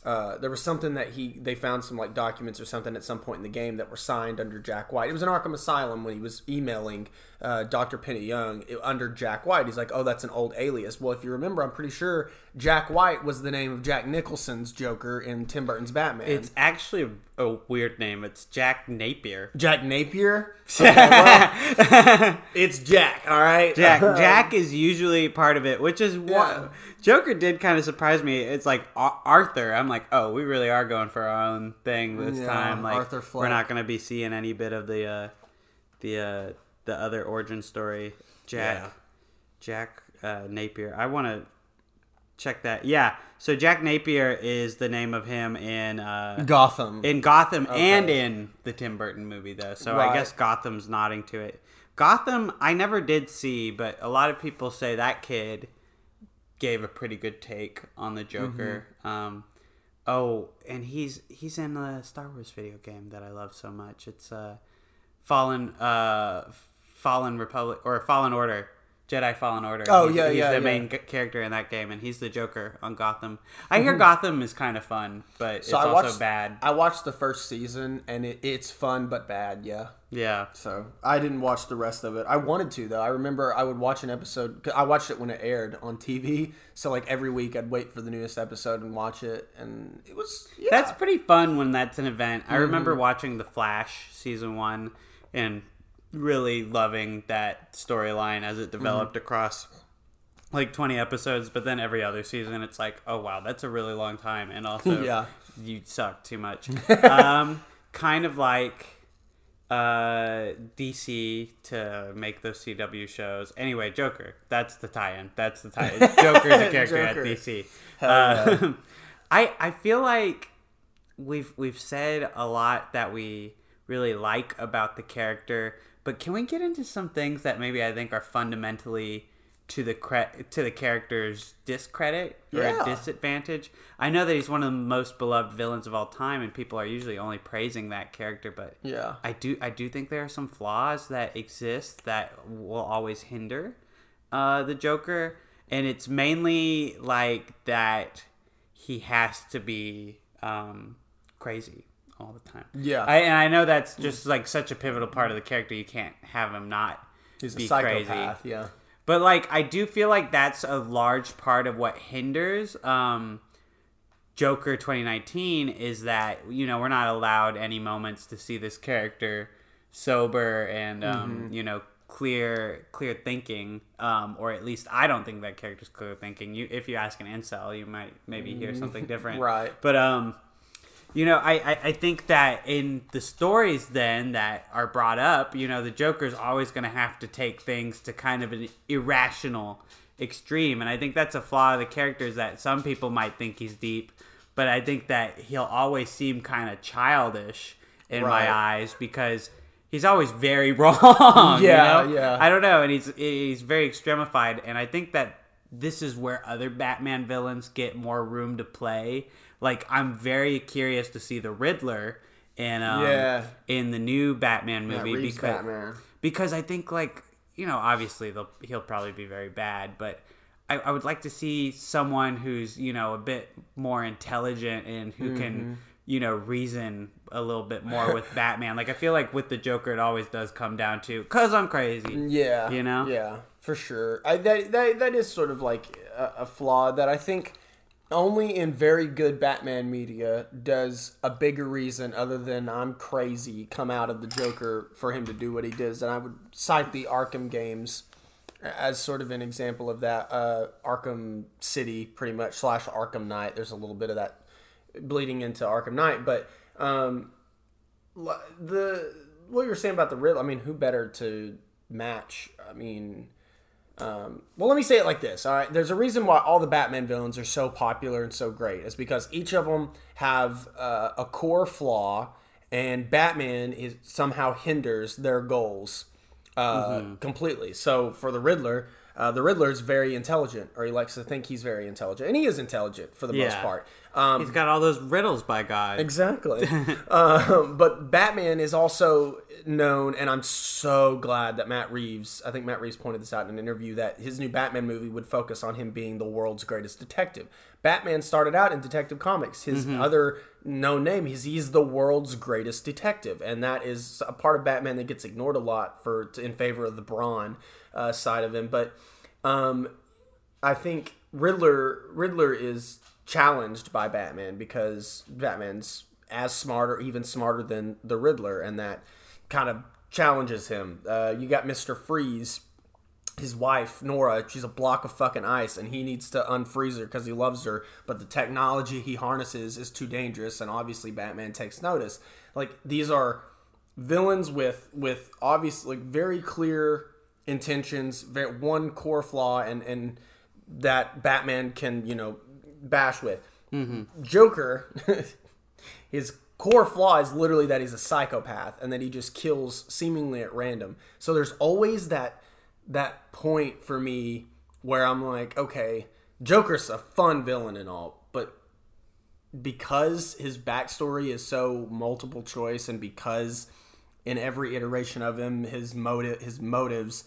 uh, there was something that he they found some like documents or something at some point in the game that were signed under Jack White. It was in Arkham Asylum when he was emailing uh, Dr. Penny Young under Jack White. He's like, "Oh, that's an old alias." Well, if you remember, I'm pretty sure Jack White was the name of Jack Nicholson's Joker in Tim Burton's Batman. It's actually a, a weird name. It's Jack Napier. Jack Napier. Okay, well, it's Jack. All right, Jack Jack is usually part of it, which is Yeah. what Joker did kind of surprise me. It's like Arthur. I'm like, oh, we really are going for our own thing this Yeah, time. Like, Arthur we're not going to be seeing any bit of the uh, the uh, the other origin story. Jack Yeah. Jack uh, Napier. I want to check that. Yeah. So Jack Napier is the name of him in uh, Gotham. in Gotham and in the Tim Burton movie though. So Right. I guess Gotham's nodding to it. Gotham I never did see, but a lot of people say that kid gave a pretty good take on the Joker. Mm-hmm. Um oh, and he's he's in the Star Wars video game that I love so much. It's uh Fallen uh Fallen Republic or Fallen Order. Jedi Fallen Order. Oh, He's- yeah, he's yeah, the yeah. main character in that game, and he's the Joker on Gotham. I hear Gotham is kind of fun, but it's Mm-hmm. I also watched bad. I watched the first season and it, it's fun but bad. Yeah. Yeah. So I didn't watch the rest of it. I wanted to though. I remember I would watch an episode. I watched it when it aired on TV. So like every week I'd wait for the newest episode and watch it, and it was yeah. That's pretty fun when that's an event. I Mm-hmm. remember watching The Flash season one and really loving that storyline as it Mm-hmm. developed across like 20 episodes, but then every other season it's like, oh wow, that's a really long time. And also, Yeah. you suck too much. um, kind of like uh, DC to make those CW shows. Anyway, Joker. That's the tie-in. That's the tie-in. Joker's a character Joker. at DC. Yeah. Um, I I feel like we've we've said a lot that we really like about the character, but can we get into some things that maybe I think are fundamentally to the cre- to the character's discredit or Yeah. a disadvantage? I know that he's one of the most beloved villains of all time, and people are usually only praising that character, but Yeah. I do I do think there are some flaws that exist that will always hinder uh, the Joker, and it's mainly like that he has to be um, crazy all the time. Yeah. I, and I know that's just like such a pivotal part of the character. You can't have him not He's a be psychopath. crazy. Yeah. But like I do feel like that's a large part of what hinders um Joker 2019 is that you know we're not allowed any moments to see this character sober and um you know clear clear thinking um or at least I don't think that character's clear thinking. You if you ask an incel, you might maybe hear something different. Right. But um you know, I, I, I think that in the stories then that are brought up, you know, the Joker's always going to have to take things to kind of an irrational extreme. And I think that's a flaw of the character is that some people might think he's deep, but I think that he'll always seem kind of childish in Right. my eyes because he's always very wrong. you Yeah, know? yeah. I don't know, and he's he's very extremified, and I think that this is where other Batman villains get more room to play. Like I'm very curious to see the Riddler in um, Yeah. in the new Batman movie Reeves because Batman. because I think like you know obviously he'll probably be very bad, but I, I would like to see someone who's you know a bit more intelligent and who Mm-hmm. can you know reason a little bit more with Batman. Like I feel like with the Joker, it always does come down to because I'm crazy. Yeah, You know? yeah, for sure. I that that, that is sort of like a, a flaw that I think only in very good Batman media does a bigger reason other than I'm crazy come out of the Joker for him to do what he does, and I would cite the Arkham games as sort of an example of that. Uh, Arkham City, pretty much slash Arkham Knight. There's a little bit of that bleeding into Arkham Knight, but um, the what you're saying about the Riddler. I mean, who better to match? I mean, um, well, let me say it like this. All right, there's a reason why all the Batman villains are so popular and so great. It's because each of them have uh, a core flaw, and Batman is somehow hinders their goals uh, completely. So for the Riddler. Uh, the Riddler is very intelligent, or he likes to think he's very intelligent, and he is intelligent for the most part. Um, He's got all those riddles by God. Exactly. um, but Batman is also known, and I'm so glad that Matt Reeves, I think Matt Reeves pointed this out in an interview, that his new Batman movie would focus on him being the world's greatest detective. Batman started out in Detective Comics. His other known name is he's the world's greatest detective, and that is a part of Batman that gets ignored a lot for in favor of the brawn uh, side of him. But um, I think Riddler Riddler is challenged by Batman because Batman's as smart or even smarter than the Riddler, and that kind of challenges him. Uh, you got Mister Freeze, his wife Nora. She's a block of fucking ice, and he needs to unfreeze her because he loves her. But the technology he harnesses is too dangerous, and obviously Batman takes notice. Like these are villains with with obviously very clear intentions, very, one core flaw, and and that Batman can you know bash with. Mm-hmm. Joker, his core flaw is literally that he's a psychopath and that he just kills seemingly at random. So there's always that that point for me where I'm like, okay, Joker's a fun villain and all, but because his backstory is so multiple choice and because in every iteration of him his motive his motives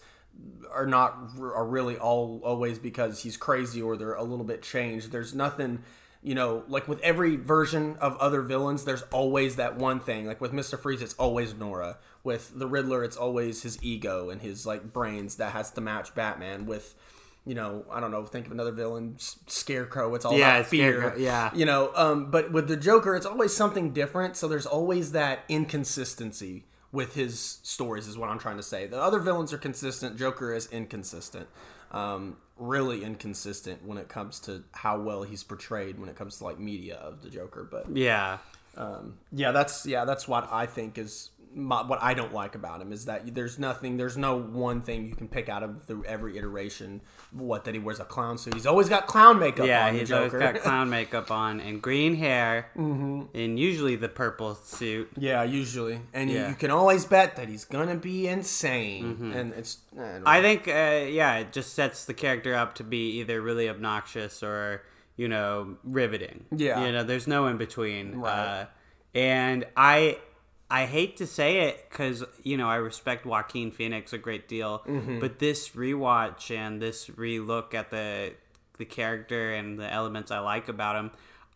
are not are really all always because he's crazy or they're a little bit changed there's nothing you know like with every version of other villains there's always that one thing like with Mr. Freeze it's always Nora with the Riddler it's always his ego and his like brains that has to match Batman with you know, I don't know. Think of another villain, S- Scarecrow. It's all Yeah, about fear. Scarecrow, yeah. You know, um, but with the Joker, it's always something different. So there's always that inconsistency with his stories, is what I'm trying to say. The other villains are consistent. Joker is inconsistent. Um, really inconsistent when it comes to how well he's portrayed when it comes to like media of the Joker. But Yeah. um, yeah, that's yeah, that's what I think is my, what I don't like about him is that there's nothing, there's no one thing you can pick out of the, every iteration. What that he wears a clown suit. He's always got clown makeup. Yeah, on, the he's always got clown makeup on and green hair, mm-hmm. and usually the purple suit. yeah, usually, and you, Yeah. Mm-hmm. you can always bet that he's gonna be insane. And it's I. I think, uh, yeah, it just sets the character up to be either really obnoxious or you know riveting. Yeah. you know, there's no in between. Right. Uh, and I, I hate to say it because you know I respect Joaquin Phoenix a great deal, Mm-hmm. but this rewatch and this relook at the the character and the elements I like about him.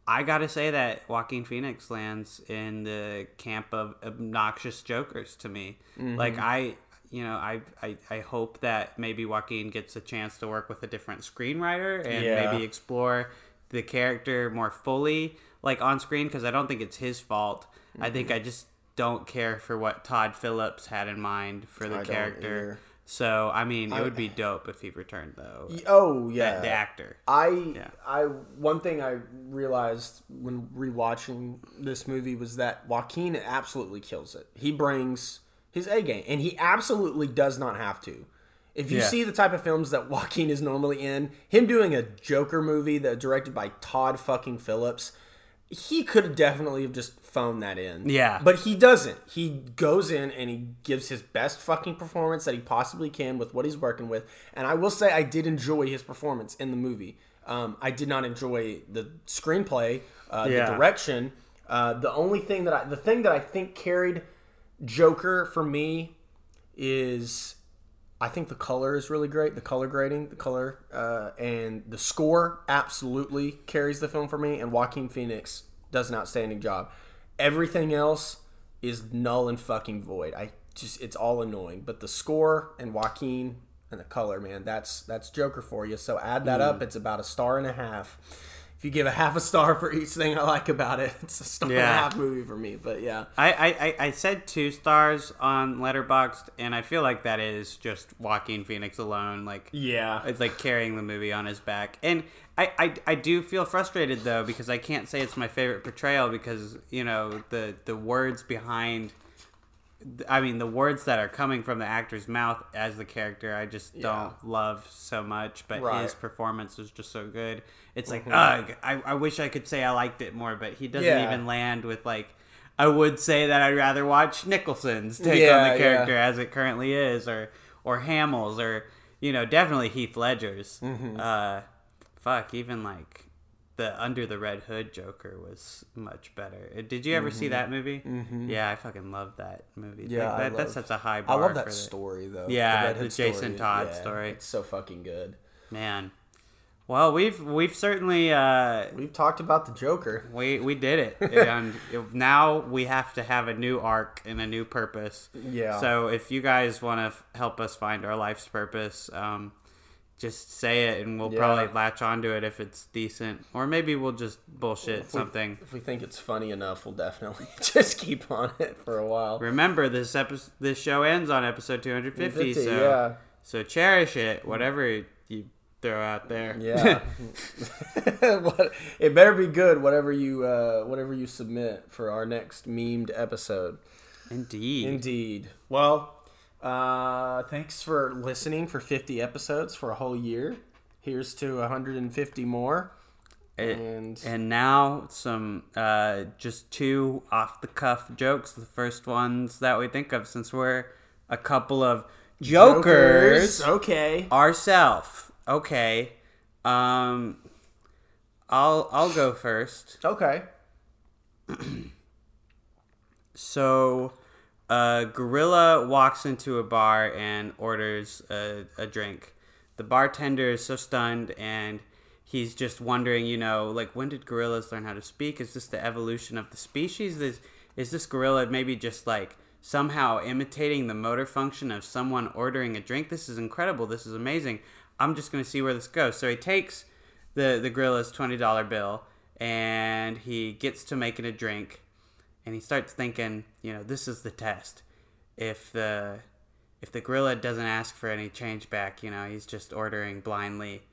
I gotta say that Joaquin Phoenix lands in the camp of obnoxious jokers to me. Mm-hmm. Like I, you know, I, I I hope that maybe Joaquin gets a chance to work with a different screenwriter and Yeah. maybe explore the character more fully, like on screen, because I don't think it's his fault. I Mm-hmm. think I just don't care for what Todd Phillips had in mind for the I character. So I mean, it would be dope if he returned though. oh The- yeah, the actor. I Yeah. I one thing I realized when rewatching this movie was that Joaquin absolutely kills it. He brings his A game, and he absolutely does not have to. If you Yeah. see the type of films that Joaquin is normally in, him doing a Joker movie that directed by Todd fucking Phillips, he could definitely have just phoned that in. Yeah. But he doesn't. He goes in and he gives his best fucking performance that he possibly can with what he's working with. And I will say I did enjoy his performance in the movie. Um, I did not enjoy the screenplay, uh, Yeah. the direction. Uh, the only thing that I, the thing that I think carried Joker for me is I think the color is really great. The color grading, the color, uh, and the score absolutely carries the film for me. And Joaquin Phoenix does an outstanding job. Everything else is null and fucking void. I just it's all annoying. But the score and Joaquin and the color, man, that's that's Joker for you. So add that up. Mm. It's about a star and a half. If you give a half a star for each thing I like about it, it's a star and a half movie for me. But yeah, I, I, I- I said two stars on Letterboxd, and I feel like that is just Joaquin Phoenix alone. Like, yeah, it's like carrying the movie on his back. And I, I, I do feel frustrated though because I can't say it's my favorite portrayal because you know the the words behind. I mean, the words that are coming from the actor's mouth as the character, I just don't love so much. But Right. his performance is just so good. It's like, ugh, I, I wish I could say I liked it more, but he doesn't Yeah. even land with like. I would say that I'd rather watch Nicholson's take on Yeah, the yeah. character as it currently is, or or Hamill's, or you know, definitely Heath Ledger's. Mm-hmm. Uh, fuck, even like the Under the Red Hood Joker was much better. Uh, Did you ever see that movie? Mm-hmm. Yeah, I fucking love that movie. Yeah, Like, that, love- sets a high bar. I love for that the- story though. Yeah, Red the Hood Jason Todd story. It's so fucking good. Man, well, we've we've certainly uh, We've talked about the Joker. we we did it, and now we have to have a new arc and a new purpose. Yeah. So if you guys want to f- help us find our life's purpose, um, just say it, and we'll Yeah. probably latch onto it if it's decent, or maybe we'll just bullshit If we- something. If we think it's funny enough, we'll definitely just keep on it for a while. Remember, this episode, this show ends on episode 250, 50, so yeah. so cherish it, whatever you throw out there. Yeah. it better be good. Whatever you uh, whatever you submit for our next memed episode. Indeed. Indeed. Well, uh, thanks for listening for 50 episodes for a whole year. Here's to 150 more. And, And now some uh, just two off the cuff jokes. The first ones that we think of since we're a couple of jokers, Okay. ourself. Okay. Um I'll I'll go first. Okay. So a gorilla walks into a bar and orders a, a drink. The bartender is so stunned and he's just wondering, you know, like when did gorillas learn how to speak? Is this the evolution of the species? Is, is this gorilla maybe just like somehow imitating the motor function of someone ordering a drink? This is incredible. This is amazing. I'm just going to see where this goes. So he takes the, the gorilla's $20 bill and he gets to making a drink and he starts thinking, you know, this is the test. If the if the gorilla doesn't ask for any change back, you know, he's just ordering blindly,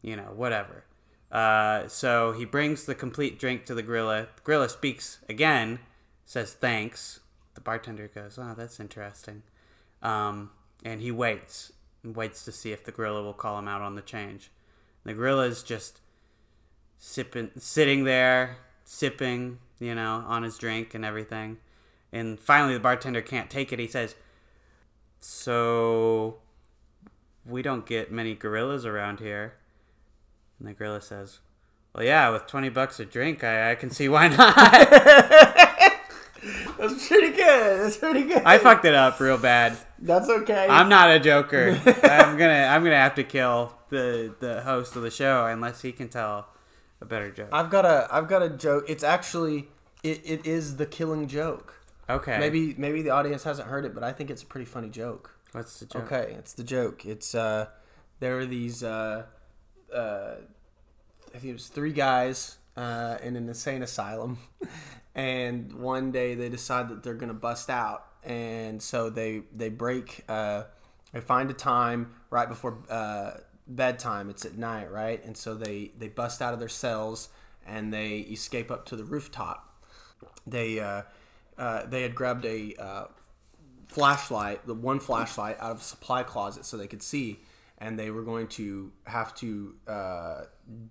you know, whatever. Uh, so he brings the complete drink to the gorilla. The gorilla speaks again, says thanks. The bartender goes, "Oh, that's interesting," um, and he waits and waits to see if the gorilla will call him out on the change. The gorilla is just sipping, sitting there, sipping, you know, on his drink and everything. And finally, the bartender can't take it. He says, "So, we don't get many gorillas around here." And the gorilla says, "Well, yeah, with twenty bucks a drink, I, I can see why not." That's pretty good. That's pretty good. I fucked it up real bad. That's okay. I'm not a joker. I'm gonna I'm gonna have to kill the the host of the show unless he can tell a better joke. I've got a I've got a joke. It's actually it, it is the killing joke. Okay. Maybe maybe the audience hasn't heard it, but I think it's a pretty funny joke. What's the joke? Okay, it's the joke. It's uh there are these uh uh I think it was three guys uh in an insane asylum and one day they decide that they're gonna bust out and so they they break uh they find a time right before uh bedtime it's at night right and so they they bust out of their cells and they escape up to the rooftop they uh, uh, they had grabbed a uh, flashlight, the one flashlight out of a supply closet so they could see, and they were going to have to uh,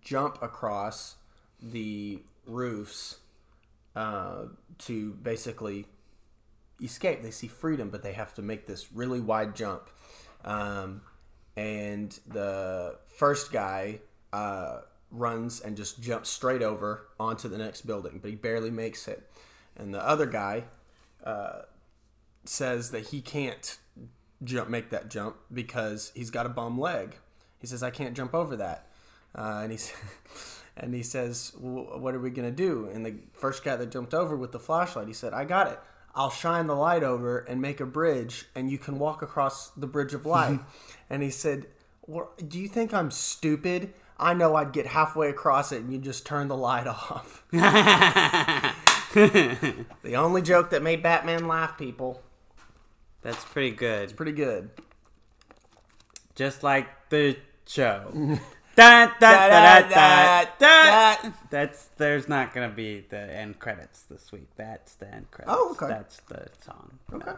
jump across the roofs uh, to basically escape. They see freedom, but they have to make this really wide jump. Um, and the first guy uh, runs and just jumps straight over onto the next building, but he barely makes it. And the other guy uh, says that he can't jump, make that jump because he's got a bum leg. He says, "I can't jump over that," uh, and he's. And he says, well, "What are we gonna do?" And the first guy that jumped over with the flashlight, he said, "I got it. I'll shine the light over and make a bridge, and you can walk across the bridge of light." and he said, well, "Do you think I'm stupid? I know I'd get halfway across it, and you'd just turn the light off." the only joke that made Batman laugh, people. That's pretty good. It's pretty good. Just like the show. da, da, da, da, da, da. That's there's not gonna be the end credits this week. That's the end credits. Oh, okay. That's the song. Okay.